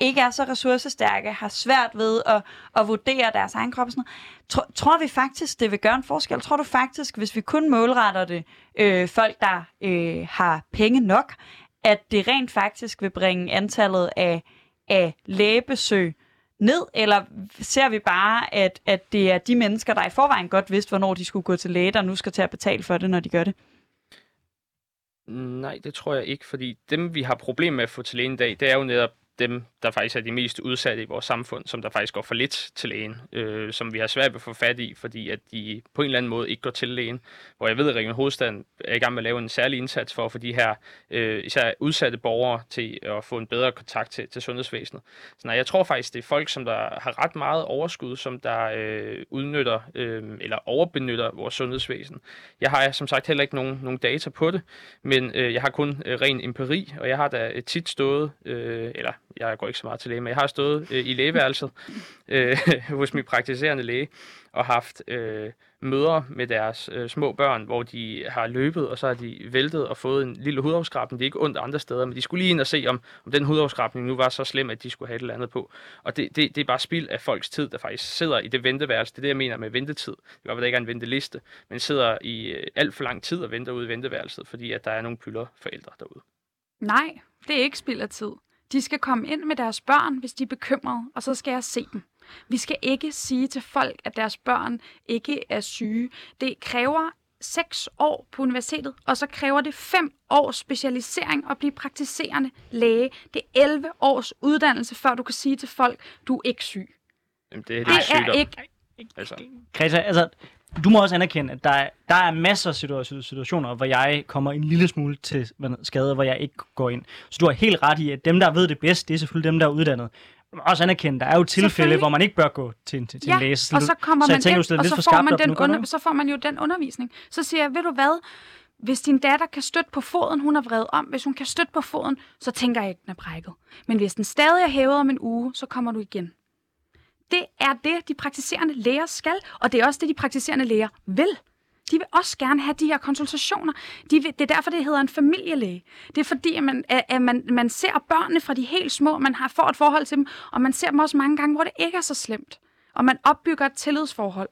ikke er så ressourcestærke, har svært ved at, at vurdere deres egen krop og sådan noget. Tror, tror vi faktisk, det vil gøre en forskel? Tror du faktisk, hvis vi kun målretter det øh, folk, der øh, har penge nok, at det rent faktisk vil bringe antallet af, af lægebesøg ned, eller ser vi bare, at, at det er de mennesker, der i forvejen godt vidste, hvornår de skulle gå til læge, der nu skal til at betale for det, når de gør det? Nej, det tror jeg ikke, fordi dem, vi har problemer med at få til lægen i dag, det er jo netop dem, der faktisk er de mest udsatte i vores samfund, som der faktisk går for lidt til lægen, øh, som vi har svært ved at få fat i, fordi at de på en eller anden måde ikke går til lægen. Hvor jeg ved, at Region Hovedstaden er i gang med at lave en særlig indsats for at få de her øh, især udsatte borgere til at få en bedre kontakt til, til sundhedsvæsenet. Så nej, jeg tror faktisk, det er folk, som der har ret meget overskud, som der øh, udnytter øh, eller overbenytter vores sundhedsvæsen. Jeg har som sagt heller ikke nogen, nogen data på det, men øh, jeg har kun øh, ren empiri, og jeg har da øh, tit stået, øh, eller jeg går ikke så meget til læge, men jeg har stået øh, i lægeværelset øh, hos min praktiserende læge og haft øh, møder med deres øh, små børn, hvor de har løbet, og så har de væltet og fået en lille hudafskrabning. Det er ikke ondt andre steder, men de skulle lige ind og se, om, om den hudafskrabning nu var så slem, at de skulle have et eller andet på. Og det, det, det er bare spild af folks tid, der faktisk sidder i det venteværelse. Det er det, jeg mener med ventetid. Det godt være, der ikke er en venteliste, men sidder i øh, alt for lang tid og venter ude i venteværelset, fordi at der er nogle pylder forældre derude. Nej, det er ikke spild af tid. De skal komme ind med deres børn, hvis de er bekymrede, og så skal jeg se dem. Vi skal ikke sige til folk, at deres børn ikke er syge. Det kræver seks år på universitetet, og så kræver det fem års specialisering at blive praktiserende læge. Det er 11 års uddannelse, før du kan sige til folk, du er ikke syg. Jamen, det, det, Det er, er sygdom. ikke... Altså, Greta, altså, du må også anerkende, at der er, der er masser af situa- situationer, hvor jeg kommer en lille smule til skade, hvor jeg ikke går ind. Så du har helt ret i, at dem, der ved det bedst, det er selvfølgelig dem, der er uddannet. Må også anerkende, der er jo tilfælde, hvor man ikke bør gå til, en- til, til Ja, en læge. og så kommer så man tænker, ind, og så får, man den under, så får man jo den undervisning. Så siger jeg, ved du hvad, hvis din datter kan støtte på foden, hun er vred om, hvis hun kan støtte på foden, så tænker jeg ikke, den er brækket. Men hvis den stadig er hævet om en uge, så kommer du igen. Det er det, de praktiserende læger skal, og det er også det, de praktiserende læger vil. De vil også gerne have de her konsultationer. De vil, det er derfor, det hedder en familielæge. Det er fordi, at man, at man, man ser børnene fra de helt små, man har får et forhold til dem, og man ser dem også mange gange, hvor det ikke er så slemt. Og man opbygger et tillidsforhold.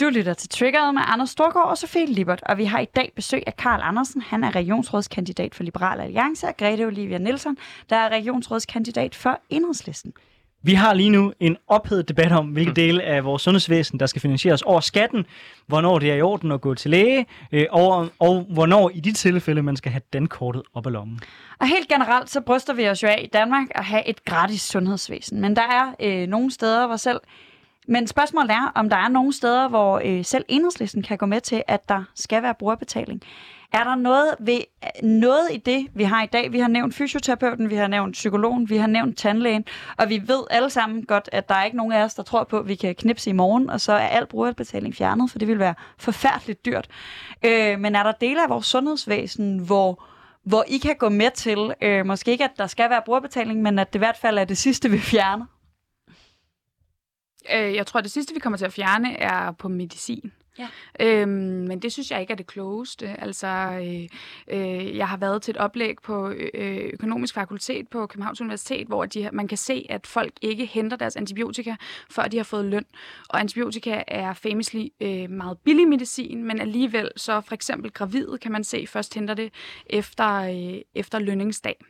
Du lytter til Triggeret med Anders Storgård og Sofie Libert, og vi har i dag besøg af Karl Andersen. Han er regionsrådskandidat for Liberal Alliance, og Grete Olivia Nielsen, der er regionsrådskandidat for Enhedslisten. Vi har lige nu en ophedet debat om, hvilke dele af vores sundhedsvæsen, der skal finansieres over skatten, hvornår det er i orden at gå til læge, øh, og, og hvornår i de tilfælde, man skal have dankortet op ad lommen. Og helt generelt, så bryster vi os jo af i Danmark at have et gratis sundhedsvæsen. Men der er øh, nogle steder, hvor selv... Men spørgsmålet er, om der er nogle steder, hvor øh, selv enhedslisten kan gå med til, at der skal være brugerbetaling. Er der noget, ved, noget i det, vi har i dag? Vi har nævnt fysioterapeuten, vi har nævnt psykologen, vi har nævnt tandlægen, og vi ved alle sammen godt, at der er ikke nogen af os, der tror på, at vi kan knipse i morgen, og så er al brugerbetaling fjernet, for det vil være forfærdeligt dyrt. Øh, men er der dele af vores sundhedsvæsen, hvor hvor I kan gå med til, øh, måske ikke, at der skal være brugerbetaling, men at det i hvert fald er det sidste, vi fjerner. Øh, jeg tror, det sidste, vi kommer til at fjerne, er på medicin. Ja. Øhm, men det synes jeg ikke er det klogeste. Altså, øh, øh, jeg har været til et oplæg på øh, øh økonomisk fakultet på Københavns Universitet, hvor de, man kan se, at folk ikke henter deres antibiotika, før de har fået løn. Og antibiotika er famously øh, meget billig medicin, men alligevel så for eksempel gravide kan man se først henter det efter, øh, efter lønningsdag.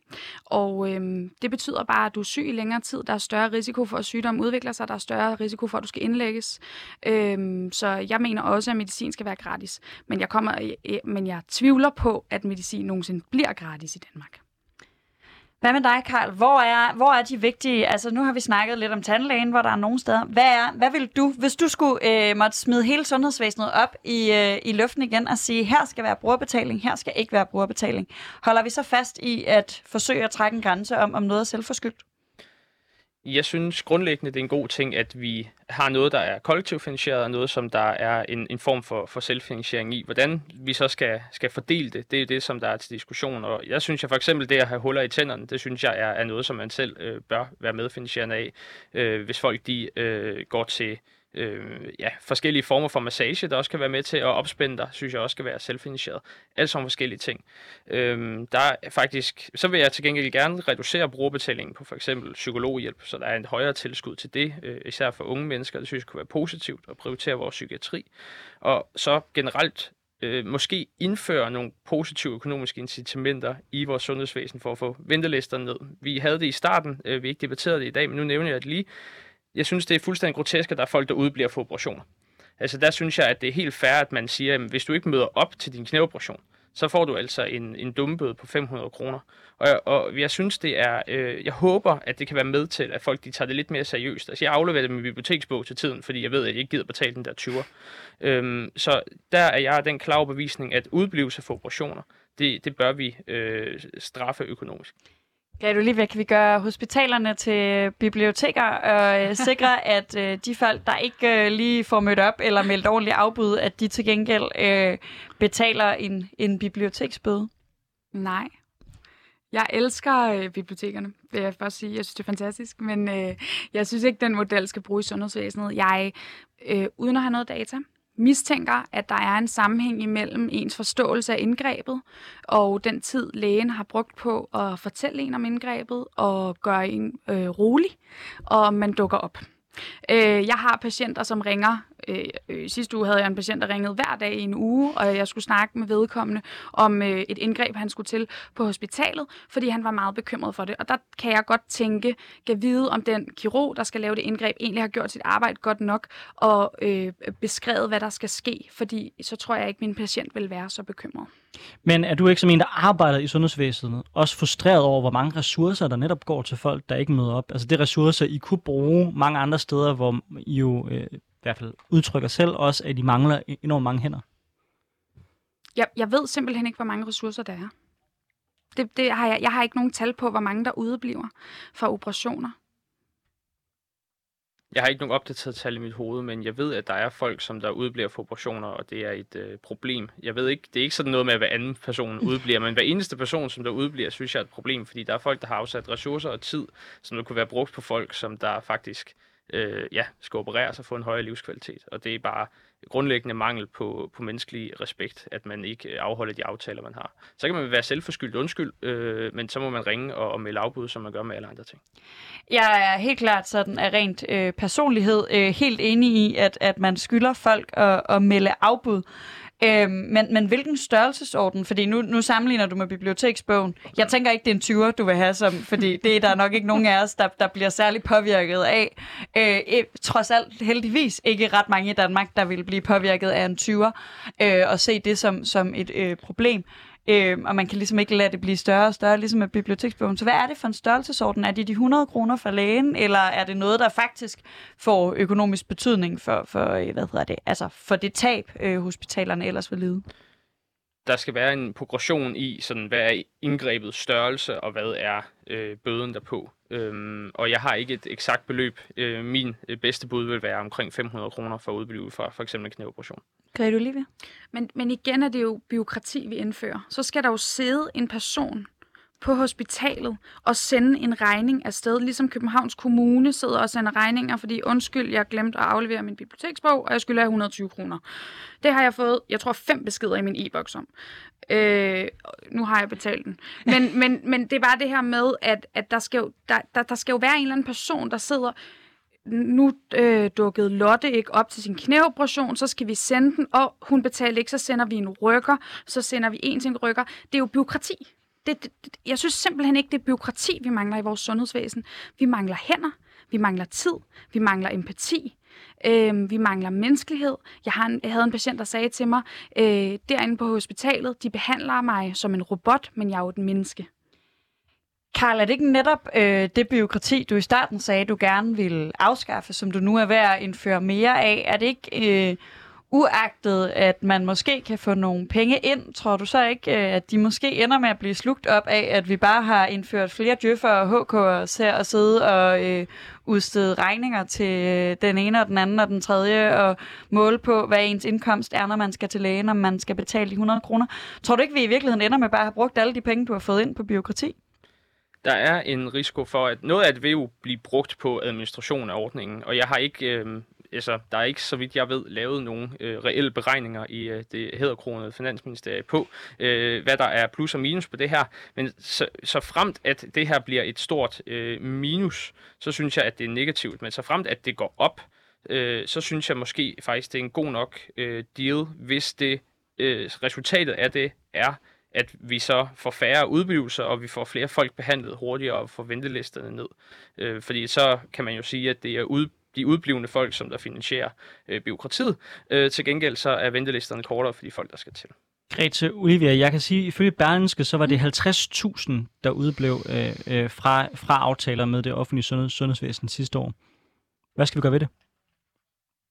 Og øh, det betyder bare, at du er syg i længere tid. Der er større risiko for, at sygdommen udvikler sig. Der er større risiko for, at du skal indlægges. Øh, så jeg mener også, at medicin skal være gratis. Men jeg, kommer, øh, øh, men jeg tvivler på, at medicin nogensinde bliver gratis i Danmark. Hvad med dig, Karl? Hvor er, hvor er de vigtige... Altså, nu har vi snakket lidt om tandlægen, hvor der er nogle steder. Hvad, er, hvad vil du, hvis du skulle øh, måtte smide hele sundhedsvæsenet op i, øh, i luften igen og sige, her skal være brugerbetaling, her skal ikke være brugerbetaling. Holder vi så fast i at forsøge at trække en grænse om, om noget er selvforskyldt? Jeg synes grundlæggende, det er en god ting, at vi har noget, der er kollektivfinansieret, og noget, som der er en, en form for, for selvfinansiering i. Hvordan vi så skal, skal fordele det, det er det, som der er til diskussion. Og jeg synes jeg for eksempel, det at have huller i tænderne, det synes jeg er, er noget, som man selv øh, bør være medfinansierende af, øh, hvis folk de øh, går til øh, ja, forskellige former for massage, der også kan være med til at opspænde dig, synes jeg også skal være selvfinansieret. Alt sådan forskellige ting. Øh, der er faktisk, så vil jeg til gengæld gerne reducere brugerbetalingen på for eksempel psykologhjælp, så der er en højere tilskud til det, øh, især for unge mennesker. Det synes jeg kunne være positivt at prioritere vores psykiatri. Og så generelt øh, måske indføre nogle positive økonomiske incitamenter i vores sundhedsvæsen for at få ventelisterne ned. Vi havde det i starten, øh, vi ikke debatterede det i dag, men nu nævner jeg det lige jeg synes, det er fuldstændig grotesk, at der er folk, der udebliver for operationer. Altså der synes jeg, at det er helt fair, at man siger, at hvis du ikke møder op til din knæoperation, så får du altså en, en dummebøde på 500 kroner. Og, og jeg synes, det er, øh, jeg håber, at det kan være med til, at folk de tager det lidt mere seriøst. Altså jeg afleverer det med biblioteksbog til tiden, fordi jeg ved, at jeg ikke gider betale den der 20'er. Øhm, så der er jeg den klare bevisning, at udblivelse for operationer, det, det bør vi øh, straffe økonomisk. Grete Olivia, kan vi gøre hospitalerne til biblioteker og øh, sikre, at øh, de folk, der ikke øh, lige får mødt op eller meldt ordentligt afbud, at de til gengæld øh, betaler en, en biblioteksbøde? Nej. Jeg elsker øh, bibliotekerne, vil jeg først sige. Jeg synes, det er fantastisk, men øh, jeg synes ikke, den model skal bruges i sundhedsvæsenet. Jeg, øh, uden at have noget data, mistænker, at der er en sammenhæng imellem ens forståelse af indgrebet og den tid, lægen har brugt på at fortælle en om indgrebet og gøre en øh, rolig, og man dukker op. Øh, jeg har patienter, som ringer. Øh, øh, sidste uge havde jeg en patient, der ringede hver dag i en uge, og jeg skulle snakke med vedkommende om øh, et indgreb, han skulle til på hospitalet, fordi han var meget bekymret for det. Og der kan jeg godt tænke, kan vide, om den kirurg, der skal lave det indgreb, egentlig har gjort sit arbejde godt nok og øh, beskrevet, hvad der skal ske, fordi så tror jeg ikke, min patient vil være så bekymret. Men er du ikke som en, der arbejder i sundhedsvæsenet, også frustreret over, hvor mange ressourcer, der netop går til folk, der ikke møder op? Altså det ressourcer, I kunne bruge mange andre steder, hvor I jo øh, i hvert fald udtrykker selv også, at I mangler enormt mange hænder. Jeg, jeg ved simpelthen ikke, hvor mange ressourcer der er. Det, det har jeg, jeg har ikke nogen tal på, hvor mange der udebliver fra operationer. Jeg har ikke nogen opdateret tal i mit hoved, men jeg ved, at der er folk, som der udbliver for operationer, og det er et øh, problem. Jeg ved ikke, det er ikke sådan noget med, at hver anden person udbliver, men hver eneste person, som der udbliver, synes jeg er et problem, fordi der er folk, der har afsat ressourcer og tid, som der kunne være brugt på folk, som der faktisk øh, ja, skal opereres og få en højere livskvalitet. Og det er bare grundlæggende mangel på, på menneskelig respekt, at man ikke øh, afholder de aftaler, man har. Så kan man være selvforskyldt undskyld, øh, men så må man ringe og, og melde afbud, som man gør med alle andre ting. Jeg er helt klart sådan af rent øh, personlighed øh, helt enig i, at, at man skylder folk at, at melde afbud. Øhm, men, men hvilken størrelsesorden? Fordi nu, nu sammenligner du med biblioteksbogen. Jeg tænker ikke, det er en 20'er, du vil have som, fordi det er der nok ikke nogen af os, der, der bliver særlig påvirket af. Øh, trods alt heldigvis ikke ret mange i Danmark, der vil blive påvirket af en 20'er, øh, og se det som, som et øh, problem. Øh, og man kan ligesom ikke lade det blive større og større, ligesom med biblioteksbogen. Så hvad er det for en størrelsesorden? Er det de 100 kroner for lægen, eller er det noget, der faktisk får økonomisk betydning for, for øh, hvad hedder det, altså for det tab, øh, hospitalerne ellers vil lide? Der skal være en progression i, sådan, hvad er indgrebet størrelse, og hvad er øh, bøden derpå. Øhm, og jeg har ikke et eksakt beløb. Øh, min øh, bedste bud vil være omkring 500 kroner for at udblive fra for eksempel en knæoperation. Grete Olivia? Men, men igen er det jo byråkrati, vi indfører. Så skal der jo sidde en person på hospitalet og sende en regning afsted, ligesom Københavns Kommune sidder og sender regninger, fordi undskyld, jeg glemte at aflevere min biblioteksbog, og jeg skylder 120 kroner. Det har jeg fået, jeg tror, fem beskeder i min e-boks om. Øh, nu har jeg betalt den. Men, men, men det er bare det her med, at, at der, skal jo, der, der, der skal jo være en eller anden person, der sidder nu øh, dukkede Lotte ikke op til sin knæoperation, så skal vi sende den, og hun betalte ikke, så sender vi en rykker, så sender vi en til en rykker. Det er jo byråkrati. Det, det, jeg synes simpelthen ikke, det er byråkrati, vi mangler i vores sundhedsvæsen. Vi mangler hænder, vi mangler tid, vi mangler empati, øh, vi mangler menneskelighed. Jeg, har en, jeg havde en patient, der sagde til mig, øh, derinde på hospitalet, de behandler mig som en robot, men jeg er jo et menneske. Karl, er det ikke netop øh, det byråkrati, du i starten sagde, du gerne ville afskaffe, som du nu er ved at indføre mere af? Er det ikke øh, uagtet, at man måske kan få nogle penge ind? Tror du så ikke, øh, at de måske ender med at blive slugt op af, at vi bare har indført flere djøffer og HK'er til at sidde og øh, udstede regninger til øh, den ene og den anden og den tredje, og måle på, hvad ens indkomst er, når man skal til lægen, om man skal betale de 100 kroner? Tror du ikke, vi i virkeligheden ender med bare at have brugt alle de penge, du har fået ind på byråkrati? der er en risiko for, at noget af det vil jo blive brugt på administration af ordningen, og jeg har ikke, øh, altså, der er ikke, så vidt jeg ved, lavet nogen øh, reelle beregninger i øh, det hedderkronede finansministeriet på, øh, hvad der er plus og minus på det her, men så, så fremt, at det her bliver et stort øh, minus, så synes jeg, at det er negativt, men så fremt, at det går op, øh, så synes jeg måske faktisk, det er en god nok øh, deal, hvis det øh, resultatet af det er, at vi så får færre udblivelser, og vi får flere folk behandlet hurtigere og får ventelisterne ned. Øh, fordi så kan man jo sige, at det er ud, de udblivende folk, som der finansierer øh, byråkratiet. Øh, til gengæld så er ventelisterne kortere for de folk, der skal til. Grete Olivia, jeg kan sige, at ifølge Berlinske, så var det 50.000, der udblev øh, øh, fra, fra aftaler med det offentlige sundheds, sundhedsvæsen sidste år. Hvad skal vi gøre ved det?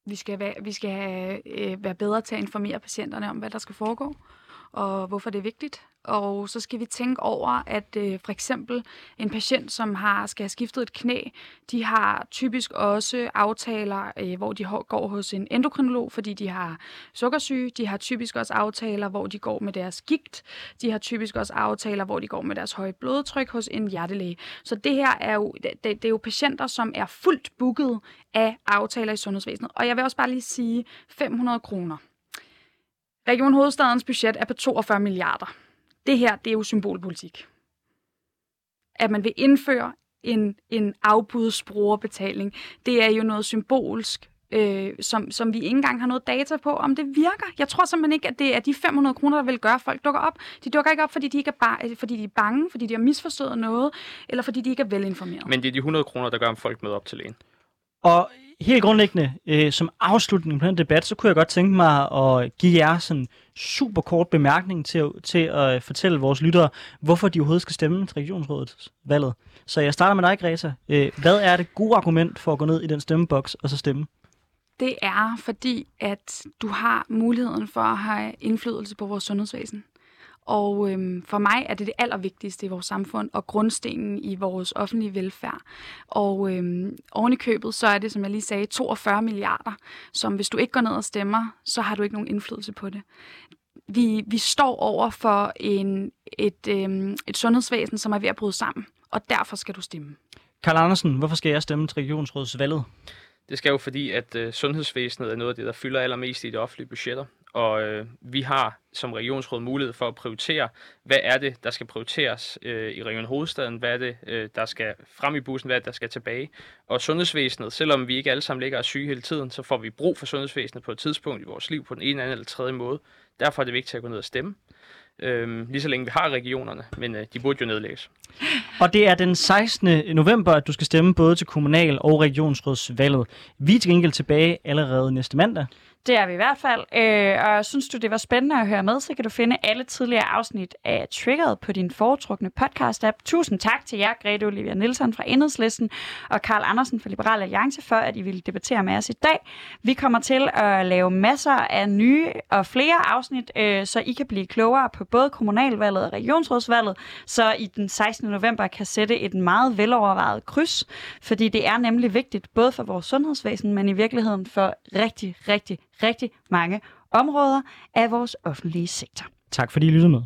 Vi skal, være, vi skal have, øh, være bedre til at informere patienterne om, hvad der skal foregå og hvorfor det er vigtigt. Og så skal vi tænke over, at øh, for eksempel en patient, som har skal have skiftet et knæ, de har typisk også aftaler, øh, hvor de går hos en endokrinolog, fordi de har sukkersyge. De har typisk også aftaler, hvor de går med deres gigt. De har typisk også aftaler, hvor de går med deres høje blodtryk hos en hjertelæge. Så det her er jo, det, det er jo patienter, som er fuldt booket af aftaler i sundhedsvæsenet. Og jeg vil også bare lige sige 500 kroner Region Hovedstadens budget er på 42 milliarder. Det her, det er jo symbolpolitik. At man vil indføre en, en afbudsbrugerbetaling, det er jo noget symbolsk, øh, som, som vi ikke engang har noget data på, om det virker. Jeg tror simpelthen ikke, at det er de 500 kroner, der vil gøre, at folk dukker op. De dukker ikke op, fordi de, ikke er, bare, fordi de er bange, fordi de har misforstået noget, eller fordi de ikke er velinformeret. Men det er de 100 kroner, der gør, at folk møder op til lægen. Og helt grundlæggende, øh, som afslutning på den debat, så kunne jeg godt tænke mig at give jer sådan super kort bemærkning til, til at fortælle vores lyttere, hvorfor de overhovedet skal stemme til regionsrådets valget. Så jeg starter med dig, Greta. Øh, hvad er det gode argument for at gå ned i den stemmeboks og så stemme? Det er fordi, at du har muligheden for at have indflydelse på vores sundhedsvæsen. Og øhm, for mig er det det allervigtigste i vores samfund og grundstenen i vores offentlige velfærd. Og øhm, oven i købet, så er det, som jeg lige sagde, 42 milliarder, som hvis du ikke går ned og stemmer, så har du ikke nogen indflydelse på det. Vi, vi står over for en, et, øhm, et sundhedsvæsen, som er ved at bryde sammen, og derfor skal du stemme. Karl Andersen, hvorfor skal jeg stemme til regionsrådsvalget? Det skal jo fordi, at øh, sundhedsvæsenet er noget af det, der fylder allermest i de offentlige budgetter og øh, vi har som regionsråd mulighed for at prioritere, hvad er det, der skal prioriteres øh, i Region Hovedstaden, hvad er det, øh, der skal frem i bussen, hvad er det, der skal tilbage. Og sundhedsvæsenet, selvom vi ikke alle sammen ligger og syge hele tiden, så får vi brug for sundhedsvæsenet på et tidspunkt i vores liv på den ene, anden eller tredje måde. Derfor er det vigtigt at gå ned og stemme. Øhm, lige så længe vi har regionerne, men øh, de burde jo nedlægges. Og det er den 16. november, at du skal stemme både til kommunal- og regionsrådsvalget. Vi er til gengæld tilbage allerede næste mandag. Det er vi i hvert fald. Øh, og synes du, det var spændende at høre med, så kan du finde alle tidligere afsnit af Triggered på din foretrukne podcast-app. Tusind tak til jer, Grete Olivia Nielsen fra Enhedslisten og Karl Andersen fra Liberal Alliance for, at I ville debattere med os i dag. Vi kommer til at lave masser af nye og flere afsnit, øh, så I kan blive klogere på både kommunalvalget og regionsrådsvalget, så I den 16. november kan sætte et meget velovervejet kryds, fordi det er nemlig vigtigt både for vores sundhedsvæsen, men i virkeligheden for rigtig, rigtig rigtig mange områder af vores offentlige sektor. Tak fordi I lyttede med.